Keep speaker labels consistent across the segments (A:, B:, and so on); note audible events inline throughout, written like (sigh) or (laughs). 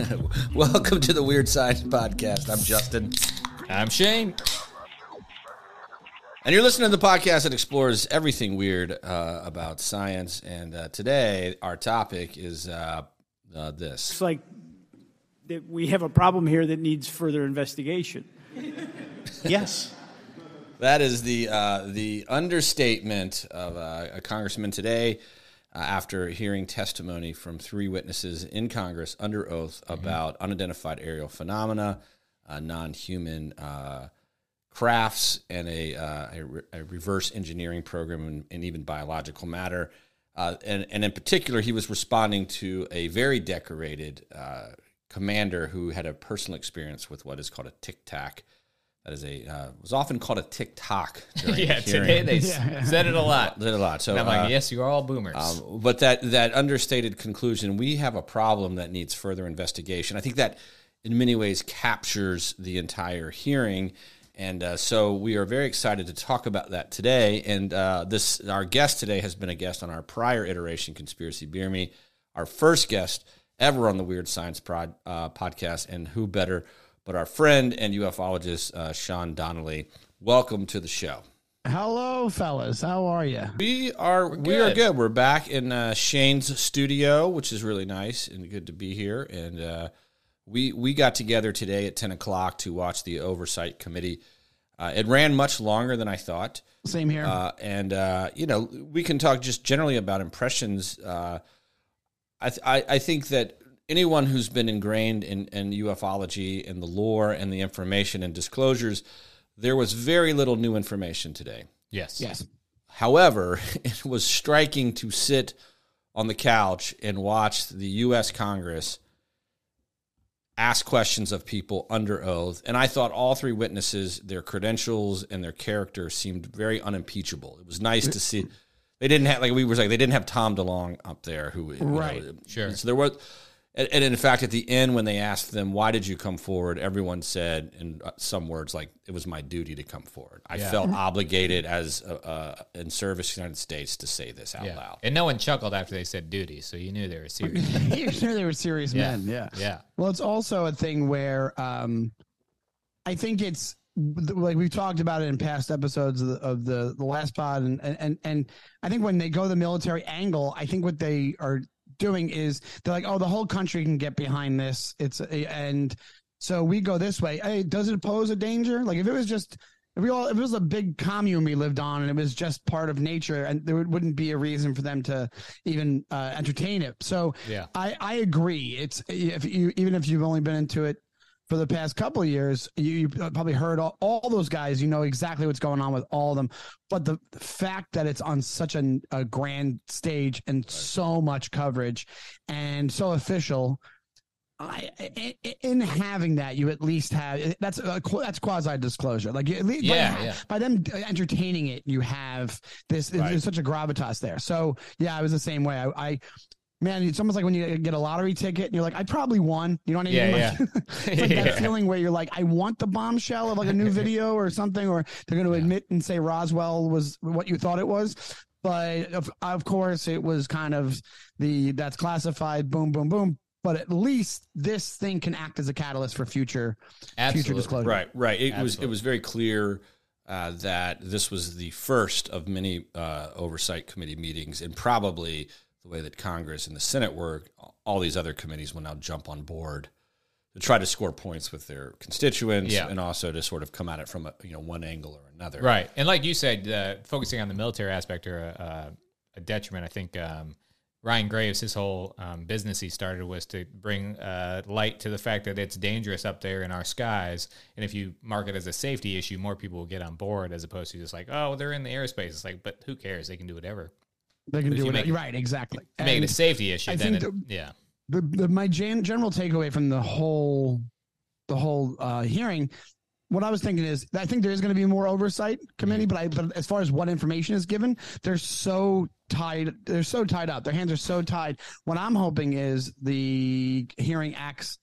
A: (laughs) Welcome to the Weird Science Podcast. I'm Justin.
B: I'm Shane.
A: And you're listening to the podcast that explores everything weird uh, about science. And uh, today, our topic is uh, uh this.
C: It's like that we have a problem here that needs further investigation. (laughs)
D: yes.
A: That is the, uh, the understatement of uh, a congressman today uh, after hearing testimony from three witnesses in Congress under oath mm-hmm. about unidentified aerial phenomena, uh, non human uh, crafts, and a, uh, a, re- a, reverse engineering program and, and even biological matter. Uh, and, and in particular, he was responding to a very decorated uh, commander who had a personal experience with what is called a tic tac that is a uh, was often called a TikTok. (laughs)
B: yeah, today they yeah. said it a lot. (laughs)
A: Said it a lot. So
B: and I'm like, uh, yes, you are all boomers. Um,
A: but that that understated conclusion, we have a problem that needs further investigation. I think that in many ways captures the entire hearing. And uh, so we are very excited to talk about that today. And uh, this, our guest today has been a guest on our prior iteration, Conspiracy Beer Me, our first guest ever on the Weird Science Prod, uh, podcast. And who better but our friend and ufologist uh, Sean Donnelly. Welcome to the show.
E: Hello, fellas. How are you?
A: We are we are good. We're back in uh, Shane's studio, which is really nice and good to be here. And uh, we we got together today at ten o'clock to watch the oversight committee. Uh, it ran much longer than I thought.
E: Same here.
A: Uh, and uh, you know, we can talk just generally about impressions. Uh, I, th- I I think that anyone who's been ingrained in, in ufology and the lore and the information and disclosures, there was very little new information today.
B: Yes.
E: Yes.
A: However, (laughs) it was striking to sit on the couch and watch the U.S. Congress ask questions of people under oath. And I thought all three witnesses, their credentials and their character seemed very unimpeachable. It was nice to see. They didn't have like we were like they didn't have Tom DeLonge up there who
E: right
A: know,
B: sure.
A: So there was and, and, in fact, at the end, when they asked them, why did you come forward? Everyone said, in uh, some words, like, it was my duty to come forward. I yeah. felt mm-hmm. obligated as in service to the United States to say this out yeah. loud.
B: And no one chuckled after they said duty, so you knew they were serious. (laughs)
E: you knew they were serious
B: yeah.
E: men, yeah.
B: Yeah.
E: Well, it's also a thing where um, I think it's like we've talked about it in past episodes of the, of the, the last pod and, and and I think when they go the military angle, I think what they are doing is they're like, oh, the whole country can get behind this. It's and so we go this way. Hey, does it pose a danger? Like if it was just if we all if it was a big commune we lived on and it was just part of nature and there wouldn't be a reason for them to even uh, entertain it. So
B: yeah,
E: I I agree. It's if you even if you've only been into it for the past couple of years, you, you probably heard all, all, those guys. You know exactly what's going on with all of them. But the, fact that it's on such an, a grand stage and right. so much coverage and so official, I, in having that, you at least have that's a, that's quasi disclosure. Like at least
B: yeah,
E: by,
B: yeah.
E: by them entertaining it, you have this. Right. There's such a gravitas there. So yeah, I was the same way. I, I man, it's almost like when you get a lottery ticket and you're like, I probably won. You know what I mean?
B: Yeah,
E: yeah. (laughs) it's like (laughs) yeah. that feeling where you're like, I want the bombshell of like a new (laughs) video or something, or they're going to admit and say Roswell was what you thought it was. But of, of course, it was kind of the that's classified. Boom, boom, boom. But at least this thing can act as a catalyst for future
B: Absolutely.
E: future disclosure.
A: Right, right. It Absolutely. was it was very clear. Uh, that this was the first of many uh, oversight committee meetings, and probably the way that Congress and the Senate work, all these other committees will now jump on board to try to score points with their constituents
B: yeah.
A: and also to sort of come at it from a, you know one angle or another.
B: Right, and like you said, uh, focusing on the military aspect or a, a detriment. I think um, Ryan Graves, his whole um, business he started was to bring uh, light to the fact that it's dangerous up there in our skies, and if you mark it as a safety issue, more people will get on board as opposed to just like, oh, they're in the airspace. It's like, but who cares? They can do whatever.
E: They can do it. Make, right, exactly.
B: Make it a safety issue. I then think it, the,
E: yeah. The, the, my gen, general takeaway from the whole the whole uh, hearing, what I was thinking is, I think there is going to be more oversight committee, mm-hmm. but I but as far as what information is given, they're so tied. They're so tied up. Their hands are so tied. What I'm hoping is the hearing acts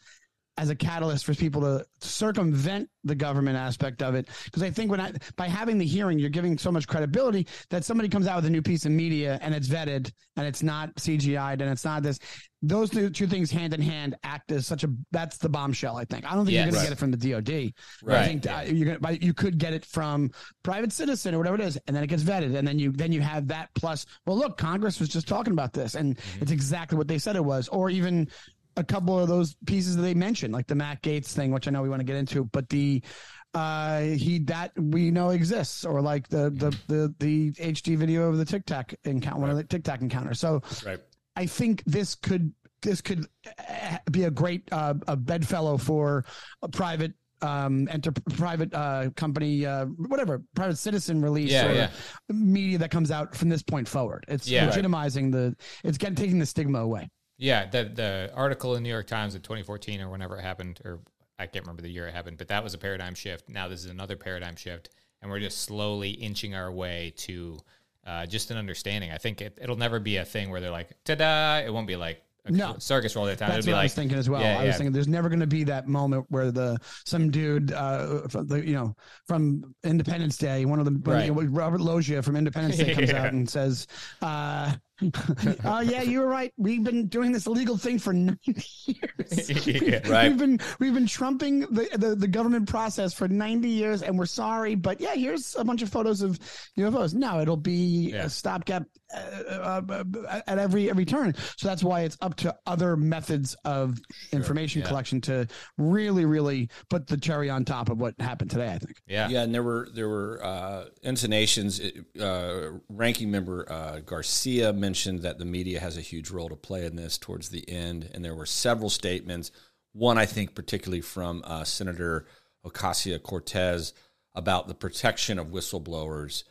E: as a catalyst for people to circumvent the government aspect of it. Because I think when I, by having the hearing, you're giving so much credibility that somebody comes out with a new piece of media and it's vetted and it's not CGI'd and it's not this. Those two, two things hand in hand act as such a that's the bombshell. I think I don't think
B: Yes.
E: you're going
B: Right.
E: to get it from the DoD.
A: Right.
E: I think uh, that you're gonna, but you could get it from private citizen or whatever it is, and then it gets vetted, and then you then you have that plus. Well, look, Congress was just talking about this, and mm-hmm. it's exactly what they said it was, or even a couple of those pieces that they mentioned, like the Matt Gaetz thing, which I know we want to get into, but the uh he that we know exists or like the the the the HD video of the Tic Tac encounter one of the Tic Tac encounters. So
A: Right.
E: I think this could this could uh, be a great uh, a bedfellow for a private um enter private uh company uh whatever private citizen release
B: Yeah,
E: or
B: yeah.
E: media that comes out from this point forward it's
B: Yeah. Right.
E: legitimizing the it's getting taking the stigma away
B: Yeah, the the article in New York Times in 2014 or whenever it happened, or I can't remember the year it happened, but that was a paradigm shift. Now this is another paradigm shift, and we're just slowly inching our way to uh, just an understanding. I think it, it'll never be a thing where they're like, "ta-da!" It won't be like a
E: No.
B: circus roll the time.
E: That's
B: It'll
E: what I was thinking as well.
B: Yeah,
E: I was
B: yeah.
E: thinking there's never going to be that moment where the some dude, uh, from the, you know, from Independence Day, one of the
B: Right.
E: Robert Loggia from Independence Day comes
B: Yeah.
E: out (laughs) and says, uh, (laughs) "Oh yeah, you were right. We've been doing this illegal thing for 90 (laughs) years.
B: Yeah. (laughs)
A: Right.
E: We've been we've been trumping the, the the government process for 90 years, and we're sorry. But yeah, here's a bunch of photos of UFOs. No, it'll be
B: Yeah.
E: a stopgap uh, uh, uh, at every every turn. So that's why it's up to other methods of information
B: yeah.
E: collection to really, really put the cherry on top of what happened today. I think.
B: yeah,
A: Yeah, and there were there were uh, intonations. Uh, ranking member uh, Garcia mentioned that the media has a huge role to play in this towards the end, and there were several statements. One, I think, particularly from uh, Senator Ocasio Cortez about the protection of whistleblowers,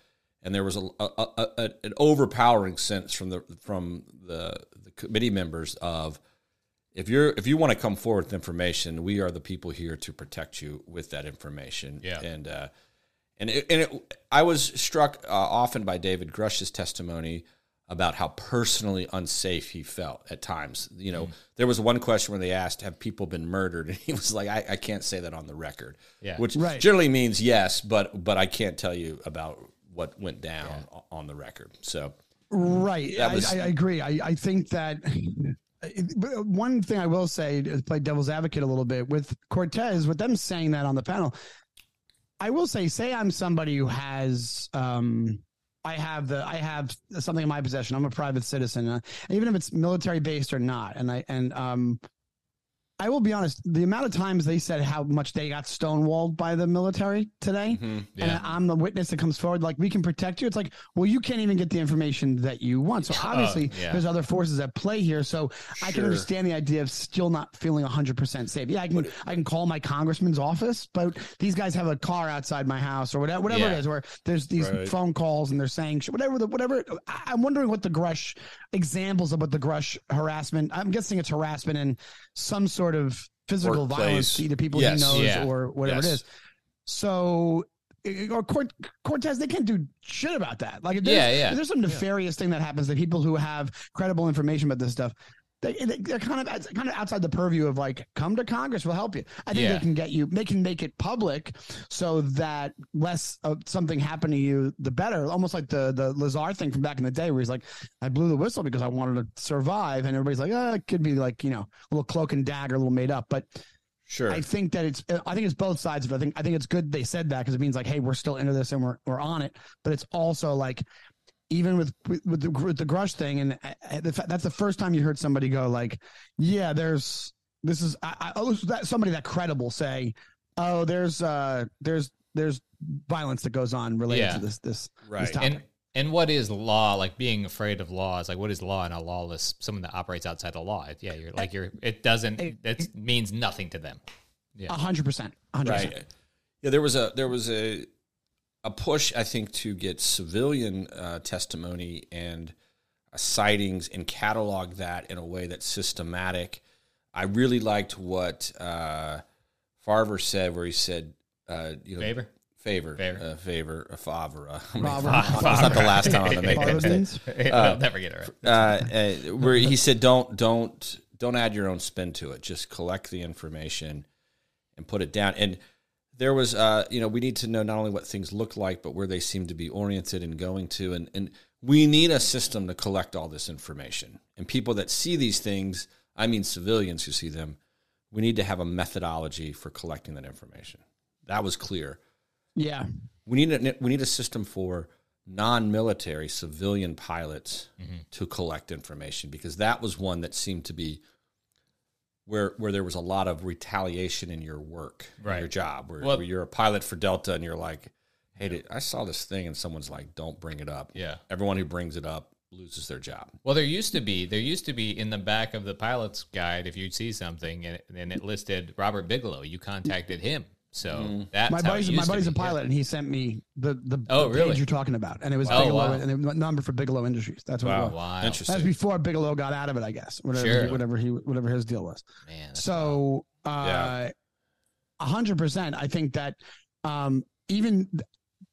A: and there was a, a, a, a- an overpowering sense from the from the, the committee members of if you're if you want to come forward with information, we are the people here to protect you with that information.
B: Yeah.
A: and uh, and it, and it, I was struck uh, often by David Grush's testimony about how personally unsafe he felt at times. You know, there was one question where they asked, "Have people been murdered?" (laughs) and he was like, "I, I can't say that on the record,"
B: Yeah.
A: which
E: Right.
A: generally means yes, but but I can't tell you about what went down o- on the record. So
E: Right.
A: Was-
E: I, I agree. I, I think that one thing I will say is play devil's advocate a little bit with Cortez, with them saying that on the panel. I will say, say I'm somebody who has, um, I have the, I have something in my possession. I'm a private citizen, uh, even if it's military based or not. And I, and, um, I will be honest, the amount of times they said how much they got stonewalled by the military today, mm-hmm. and
B: Yeah.
E: I'm the witness that comes forward, like, we can protect you. It's like, well, you can't even get the information that you want. So oh, obviously,
B: yeah.
E: there's other forces at play here. So I can understand the idea of still not feeling 100% safe. Yeah, I can, I can call my congressman's office, but these guys have a car outside my house or whatever, whatever
B: Yeah.
E: it is, where there's these
A: Right.
E: phone calls and they're saying, whatever, the, whatever. I'm wondering what the Grush examples of what the Grush harassment, I'm guessing it's harassment and some sort of physical
A: Workplace.
E: violence to either people
A: Yes.
E: he knows
B: Yeah.
E: or whatever
A: Yes.
E: it is. So, eh, or Cort- Cortez, they can't do shit about that. Like, if there's,
B: Yeah, yeah.
E: if there's some nefarious thing that happens that people who have credible information about this stuff, they, they- they're kind of kind of outside the purview of like, come to Congress, we'll help you. I think
B: Yeah.
E: they can get you, they can make it public so that less of something happen to you, the better. Almost like the the Lazar thing from back in the day, where he's like, I blew the whistle because I wanted to survive, and everybody's like, oh, it could be like you know, a little cloak and dagger, a little made up, but.
A: sure,
E: I think that it's I think it's both sides of it. I think I think it's good they said that because it means like, hey, we're still into this and we're we're on it. But it's also like even with with, with the with the Grush thing, and uh, the, fa- that's the first time you heard somebody go like, yeah, there's this is I, I, oh, this is that somebody that credible say, oh, there's uh there's there's violence that goes on related
B: Yeah.
E: to this this
A: Right.
E: this topic.
B: And and what is law? Like being afraid of laws. Like what is law in a lawless someone that operates outside the law? Yeah, you're like you're. It doesn't. It means nothing to them.
E: yeah hundred percent, a hundred percent.
A: right? Yeah, there was a there was a a push, I think, to get civilian uh, testimony and uh, sightings and catalog that in a way that's systematic. I really liked what uh, Farver said, where he said, uh, "You know,
B: Favor.
A: favor,
B: Favor.
A: uh, favor, a favor." (laughs) Uh,
E: Favor.
A: That's not the last time I'm gonna make that
E: Favor
A: mistake.
E: means? (laughs)
B: I'll never get it right.
A: uh, uh, where he said, "Don't, don't, don't add your own spin to it. Just collect the information and put it down. And there was, uh, you know, we need to know not only what things look like, but where they seem to be oriented and going to. And, and we need a system to collect all this information. And people that see these things, I mean civilians who see them, we need to have a methodology for collecting that information. That was clear.
E: Yeah.
A: We need a, we need a system for non-military civilian pilots to collect information because that was one that seemed to be where where there was a lot of retaliation in your work, in
B: Right.
A: your job, where,
B: Well-
A: where you're a pilot for Delta and you're like, "Hey, did, I saw this thing," and someone's like, "Don't bring it up."
B: Yeah.
A: everyone who brings it up loses their job.
B: Well, there used to be there used to be in the back of the pilot's guide if you'd see something and, and it listed Robert Bigelow, you contacted him. So that's
E: My
B: how it
E: buddy's my
B: used to
E: buddy's a
B: be, yeah.
E: pilot, and he sent me the the,
B: Oh,
E: the
B: really?
E: page you're talking about, and it was
B: Oh,
E: Bigelow,
B: wow.
E: and the number for Bigelow Industries. That's what it was.
B: Wow.
E: That was before Bigelow got out of it, I guess. Whatever,
B: Sure.
E: he, whatever he, whatever his deal was.
B: Man,
E: So, a hundred percent. I think that um, even th-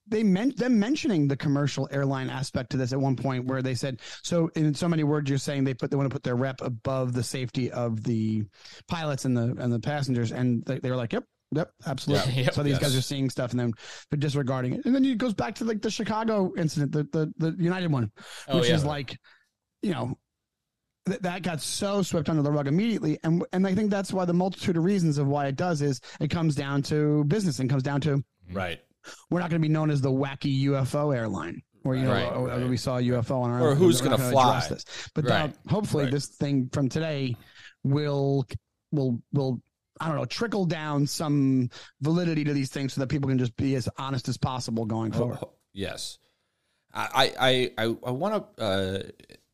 E: they meant them mentioning the commercial airline aspect to this at one point, where they said, "So in so many words, you're saying they put they want to put their rep above the safety of the pilots and the and the passengers," and they, they were like, "Yep." Yep, absolutely.
B: Yeah. (laughs) Yep.
E: so these guys are seeing stuff and then they're disregarding it. And then it goes back to like the Chicago incident, the the, the United one,
B: Oh,
E: which
B: yeah.
E: is like, you know, th- that got so swept under the rug immediately, and and I think that's why the multitude of reasons of why it does is it comes down to business and comes down to mm-hmm.
A: Right.
E: we're not going to be known as the wacky UFO airline. Or you know,
B: Right,
E: oh,
A: right.
E: we saw a UFO on our
A: Or
E: own.
A: who's gonna
E: address
A: fly.
E: This. But
B: Right,
E: now, hopefully, this thing from today will will will I don't know trickle down some validity to these things so that people can just be as honest as possible going forward.
A: Oh, yes. I I I, I want to. Uh,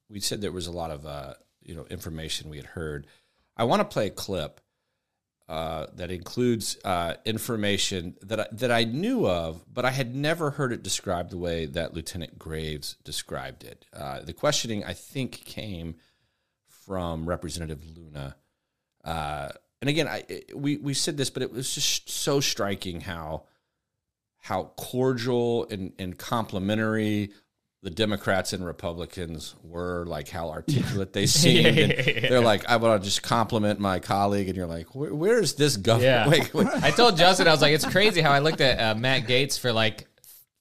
A: we said there was a lot of uh, you know information we had heard. I want to play a clip uh, that includes uh, information that I, that I knew of, but I had never heard it described the way that Lieutenant Graves described it. Uh, the questioning, I think, came from Representative Luna. And again, I we we said this, but it was just so striking how how cordial and, and complimentary the Democrats and Republicans were, like how articulate they (laughs) seemed. (laughs)
B: Yeah.
A: They're like, I want to just compliment my colleague, and you're like, Where, where is this government?
B: Yeah. (laughs)
A: Wait, wait.
B: I told Justin, I was like, it's crazy how I looked at uh, Matt Gaetz for like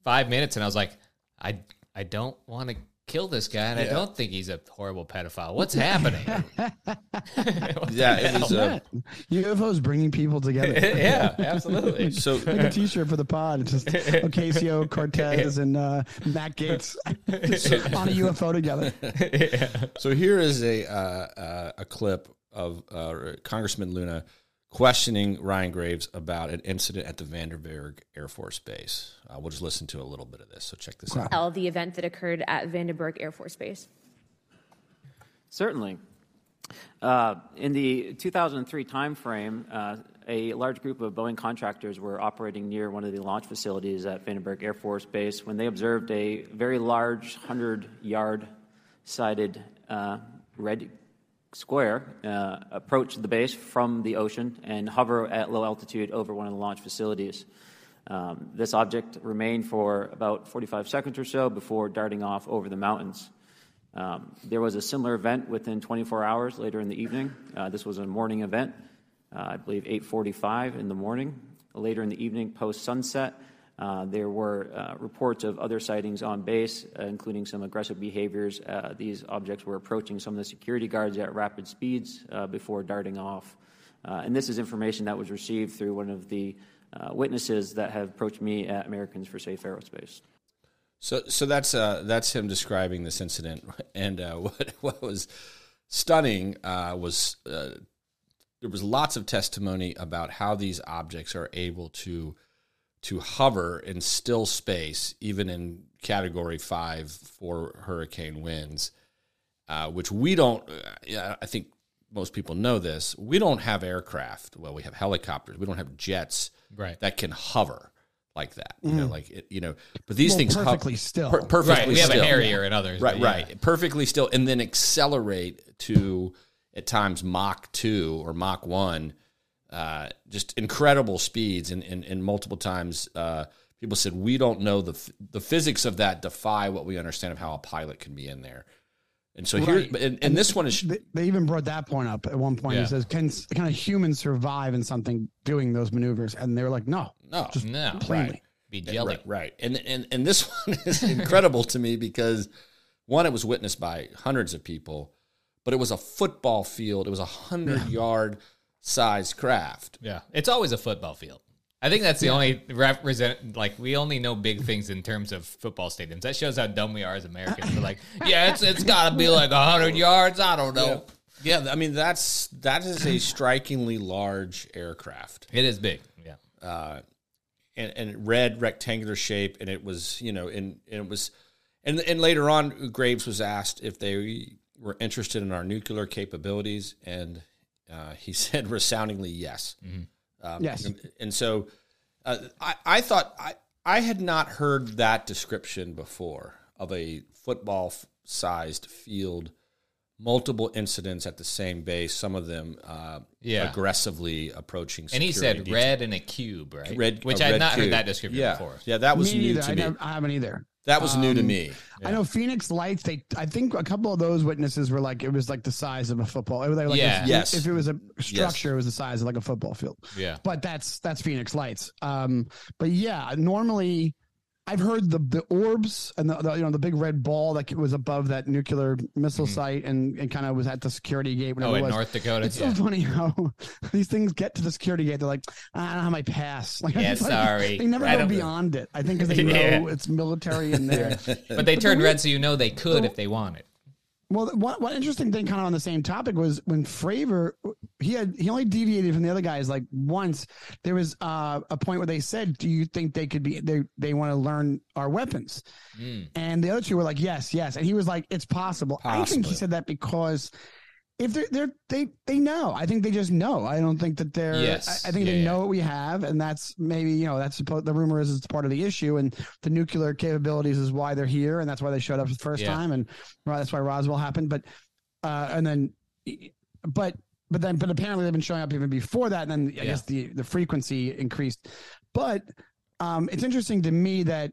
B: five minutes and I was like, I, I don't want to kill this guy and I don't think he's a horrible pedophile. What's happening? (laughs) (laughs)
A: Yeah, it was. Uh, (laughs)
E: UFOs bringing people together.
B: yeah, absolutely.
A: so
E: Make a T-shirt for the pod. It's just Ocasio Cortez and uh, Matt Gaetz on a UFO together.
A: So here is a uh, uh, a clip of uh, Congressman Luna questioning Ryan Graves about an incident at the Vandenberg Air Force Base. Uh, we'll just listen to a little bit of this. So check this out.
F: tell the event that occurred at Vandenberg Air Force Base.
G: Certainly. Uh, in the 2003 timeframe, uh, a large group of Boeing contractors were operating near one of the launch facilities at Vandenberg Air Force Base when they observed a very large 100 yard sided uh, red square uh, approach the base from the ocean and hover at low altitude over one of the launch facilities. Um, this object remained for about 45 seconds or so before darting off over the mountains. Um, there was a similar event within 24 hours later in the evening. Uh, this was a morning event, uh, I believe 8:45 in the morning. Later in the evening, post sunset, uh, there were uh, reports of other sightings on base, uh, including some aggressive behaviors. Uh, these objects were approaching some of the security guards at rapid speeds before darting off. And this is information that was received through one of the uh, witnesses that have approached me at Americans for Safe Aerospace.
A: So, so that's uh, that's him describing this incident, (laughs) and uh, (laughs) what what was stunning uh, was uh, there was lots of testimony about how these objects are able to to hover in still space, even in Category Five for hurricane winds, which we don't. I think most people know this. We don't have aircraft. Well, we have helicopters. We don't have jets
B: Right.
A: that can hover like that. You know, like it, you know. But these
E: Well,
A: things hov-
E: perfectly still.
A: per- perfectly
B: Right. We have
A: still.
B: a Harrier and others.
A: Right,
B: but yeah.
A: right. Perfectly still, and then accelerate to at times Mach two or Mach one. Uh, just incredible speeds, and, and, and multiple times uh, people said we don't know the the physics of that defy what we understand of how a pilot can be in there. And so here,
E: Right.
A: and, and this one is
E: They, they even brought that point up at one point.
B: Yeah.
E: He says, "Can kind of humans survive in something doing those maneuvers?" And they were like, "No,
A: no, just
B: No,
E: plainly."
B: be jelly.
A: Right, right. And and and this (laughs) one is incredible to me because one, it was witnessed by hundreds of people, but it was a football field. It was a hundred yard size craft.
B: Yeah, it's always a football field. I think that's the only represent. Like we only know big things in terms of football stadiums. That shows how dumb we are as Americans. We're like, (laughs) yeah, it's it's got to be like hundred yards. I don't know.
A: Yeah, I mean that's that is a strikingly large aircraft.
B: It is big. Yeah,
A: uh, and, and red rectangular shape, and it was you know, and, and it was, and and later on, Graves was asked if they were interested in our nuclear capabilities, and uh, he (laughs) said resoundingly yes. Um,
E: Yes.
A: and, and so uh, I I thought I I had not heard that description before of a football sized field. Multiple incidents at the same base. Some of them, uh,
B: Yeah.
A: aggressively approaching.
B: and he said
A: detail
B: red in a cube, right?
A: red,
B: which I had not
A: cube.
B: heard that description
A: yeah.
B: before.
A: Yeah, that was
E: me
A: new
E: neither.
A: to
E: I,
A: me.
E: never, I haven't either.
A: That was new to
E: Um,
A: me.
E: I know Phoenix Lights. They, I think a couple of those witnesses were like it was like the size of a football. It was like
B: Yeah.
E: if,
A: Yes.
E: if it was a structure, it was the size of like a football field.
B: Yeah,
E: But that's that's Phoenix Lights. Um, but yeah, normally I've heard the the orbs and the, the you know the big red ball that was above that nuclear missile mm-hmm. site and, and kind of was at the security gate.
B: Oh,
E: it
B: in
E: was.
B: North Dakota.
E: It's
B: yeah.
E: so funny how (laughs) these things get to the security gate. They're like, I don't have my pass. Like,
B: Yeah,
E: it's like,
B: sorry.
E: They never
B: I
E: go beyond it. I think because they (laughs)
B: Yeah.
E: know it's military in there. (laughs)
B: but they turned red, so you know they could if they wanted.
E: Well, one, one interesting thing, kind of on the same topic, was when Fravor he had he only deviated from the other guys like once. There was uh, a point where they said, "Do you think they could be they they want to learn our weapons?" And the other two were like, "Yes, yes," and he was like, "It's possible." I think he said that because. If they're, they're they they know, I think they just know. I don't think that they're.
B: Yes.
E: I, I think
B: Yeah,
E: they
B: yeah.
E: know what we have, and that's maybe you know that's the rumor is it's part of the issue, and the nuclear capabilities is why they're here, and that's why they showed up the first
B: Yeah.
E: time, and that's why Roswell happened. But uh, and then, but but then but apparently they've been showing up even before that, and then I guess the the frequency increased. But um, it's interesting to me that.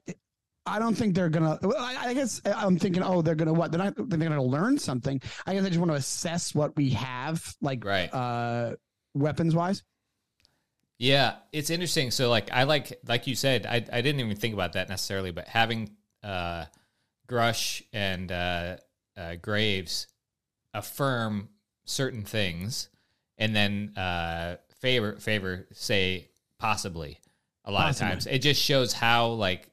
E: I don't think they're gonna. well, I, I guess I'm thinking, oh, they're gonna what? They're not. They're gonna learn something. I guess they just want to assess what we have, like
B: Right.
E: uh, weapons wise.
B: Yeah, it's interesting. So like I like like you said, I I didn't even think about that necessarily, but having uh Grush and uh, uh Graves affirm certain things and then uh favor favor say possibly a lot
E: Possibly.
B: of times. It just shows how like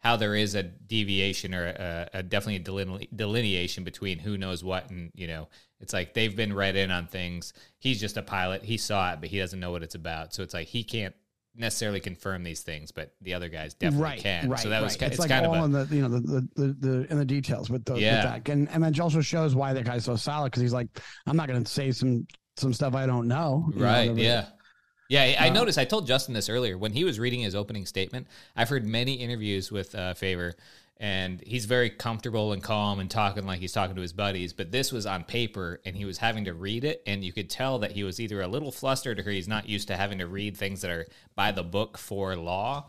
B: how there is a deviation or a, a definitely a deline- delineation between who knows what and you know it's like they've been read in on things he's just a pilot he saw it but he doesn't know what it's about so it's like he can't necessarily confirm these things but the other guys definitely
E: right,
B: can
E: right.
B: so that was
E: right.
B: ki-
E: it's,
B: it's,
E: like
B: kind
E: all
B: of a,
E: in the you know the the, the, the in the details with the
B: Yeah.
E: and and that also shows why that guy's so solid because he's like I'm not going to say some some stuff I don't know. you know,
B: right yeah yeah I- i
E: Uh,
B: noticed i told justin this earlier when he was reading his opening statement i've heard many interviews with uh, favor and he's very comfortable and calm and talking like he's talking to his buddies but this was on paper and he was having to read it and you could tell that he was either a little flustered or he's not used to having to read things that are by the book for law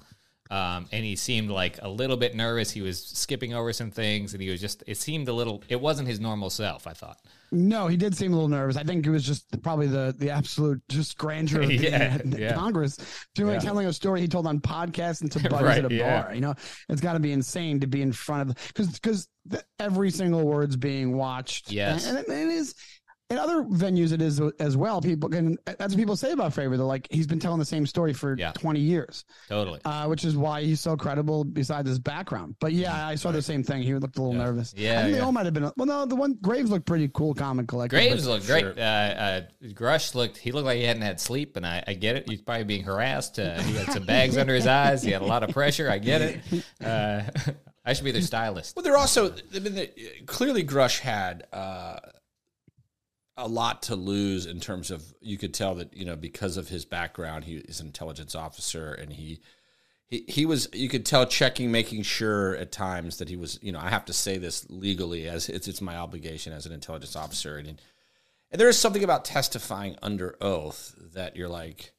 B: um, and he seemed like a little bit nervous he was skipping over some things and he was just it seemed a little it wasn't his normal self i thought
E: No, he did seem a little nervous. I think it was just probably the the absolute just grandeur of (laughs) being
B: Yeah, (laughs)
E: at
B: yeah.
E: Congress, doing
B: Yeah.
E: telling a story he told on podcasts and to (laughs) buddies
B: Right,
E: at a
B: yeah.
E: bar. You know, it's got to be insane to be in front of because because every single word's being watched.
B: Yes.
E: and, and it is. In other venues, it is as well. People can. That's what people say about Favor. They're like he's been telling the same story for
B: Yeah.
E: twenty years,
B: totally
E: uh, which is why he's so credible. Besides his background, but yeah, I saw the same thing. He looked a little nervous.
B: Yeah,
E: I think they all might have been. Well, no, the one Graves looked pretty cool, comic collector.
B: Graves
E: but-
B: looked great. Uh, uh, Grush looked. He looked like he hadn't had sleep, and I, I get it. He's probably being harassed. Uh, he had some bags under his eyes. He had a lot of pressure. I get it. Uh, (laughs) I should be their stylist.
A: Well, they're also I mean, the, clearly Grush had uh, a lot to lose in terms of you could tell that you know because of his background, he is an intelligence officer, and he he he was you could tell checking, making sure at times that he was you know I have to say this legally as it's it's my obligation as an intelligence officer, and, and there is something about testifying under oath that you're like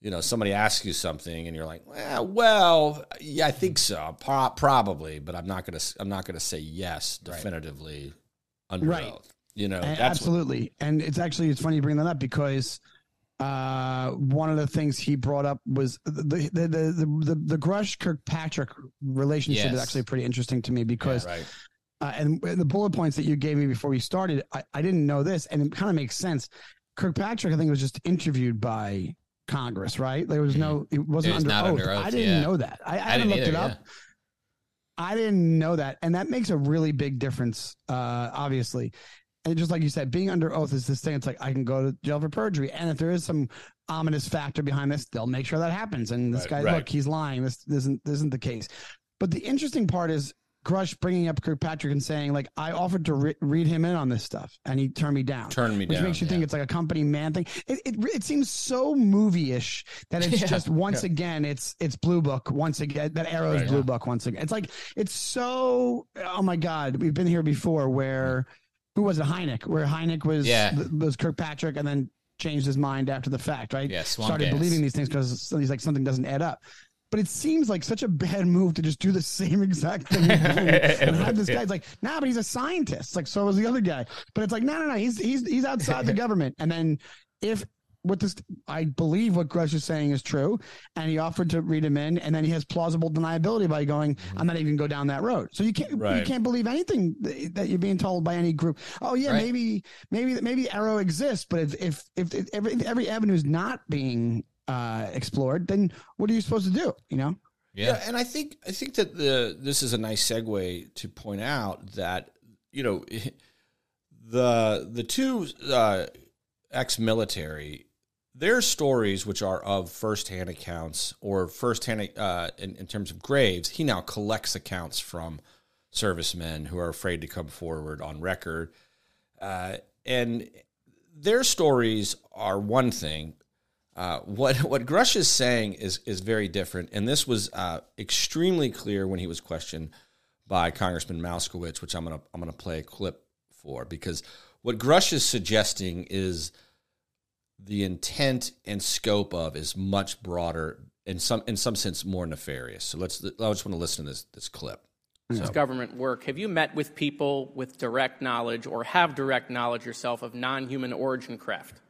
A: you know, somebody asks you something and you're like, well, well yeah, I think so, Pro- probably, but I'm not gonna, I'm not gonna say yes definitively under
E: Right.
A: oath. You know,
E: absolutely. And it's actually it's funny you bring that up because uh one of the things he brought up was the the the the, the, the grush kirkpatrick relationship is actually pretty interesting to me because
A: right.
E: uh, and the bullet points that you gave me before we started i, I didn't know this and it kind of makes sense. Kirkpatrick i think was just interviewed by congress right? There was no it wasn't
B: It was
E: under, oath.
B: under oath,
E: i didn't
B: yeah.
E: know that. I, I,
B: I
E: looked it
B: either,
E: up. I didn't know that, and that makes a really big difference. Uh, obviously, and just like you said, being under oath is this thing. It's like I can go to jail for perjury, and if there is some ominous factor behind this, they'll make sure that happens. And this
A: Right,
E: guy,
A: right.
E: look, he's lying. This isn't this isn't the case. But the interesting part is Grush bringing up Kirkpatrick and saying, like, I offered to re- read him in on this stuff, and he turned me down.
A: Turned me
E: which
A: down,
E: makes you think it's like a company man thing. It it, it seems so movie-ish that it's (laughs)
B: Yeah.
E: just once again it's it's Blue Book once again that AARO's
A: Right.
E: Blue Book once again. It's like it's so oh my god we've been here before where who was it Hynek where Hynek was
B: Yeah.
E: was Kirkpatrick and then changed his mind after the fact right
B: Yeah,
E: started believing these things because he's like something doesn't add up. But it seems like such a bad move to just do the same exact thing (laughs) and have this guy's like, nah, but he's a scientist. Like so was the other guy. But it's like, no, no, no, he's he's he's outside the (laughs) government. And then if what this I believe what Grush is saying is true, and he offered to read him in, and then he has plausible deniability by going, I'm not even gonna go down that road. So you can't you can't believe anything that that you're being told by any group. Oh yeah,
B: Right.
E: maybe maybe maybe AARO exists, but if if if, if every every avenue is not being uh, explored, then what are you supposed to do? You know?
A: Yeah.
B: Yeah.
A: and I think I think that the this is a nice segue to point out that you know (laughs) the the two uh, ex-military their stories, which are of firsthand accounts or firsthand uh, in, in terms of Graves, he now collects accounts from servicemen who are afraid to come forward on record, uh, and their stories are one thing. Uh, what what Grush is saying is is very different, and this was uh, extremely clear when he was questioned by Congressman Moskowitz, which I'm gonna I'm gonna play a clip for because what Grush is suggesting is the intent and scope of is much broader in some in some sense more nefarious. So let's I just want to listen to this this clip.
H: This government work. Have you met with people with direct knowledge or have direct knowledge yourself of non human origin craft?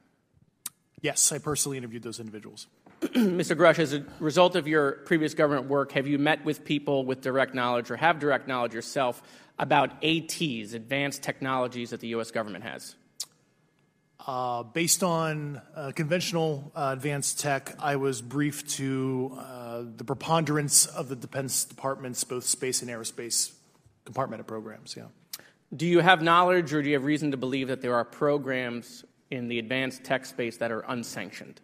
D: Yes, I personally interviewed those individuals. (clears throat)
H: Mr. Grush, as a result of your previous government work, have you met with people with direct knowledge or have direct knowledge yourself about ATs, advanced technologies that the U.S. government has?
D: Uh, based on uh, conventional uh, advanced tech, I was briefed to uh, the preponderance of the Defense Department's both space and aerospace compartmented programs. Yeah.
H: Do you have knowledge or do you have reason to believe that there are programs in the advanced tech space that are unsanctioned?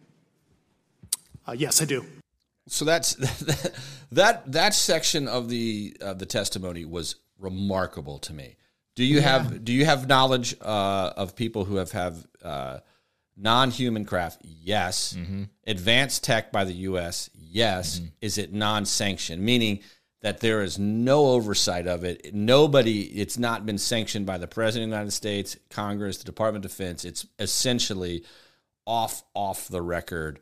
D: Uh, yes, I do.
A: So that's (laughs) that that section of the of the testimony was remarkable to me. Do you have do you have knowledge uh, of people who have have uh, non-human craft? Yes. Advanced tech by the U.S. Yes. Is it non-sanctioned? Meaning that there is no oversight of it. Nobody. It's not been sanctioned by the president of the United States, Congress, the Department of Defense. It's essentially off off the record.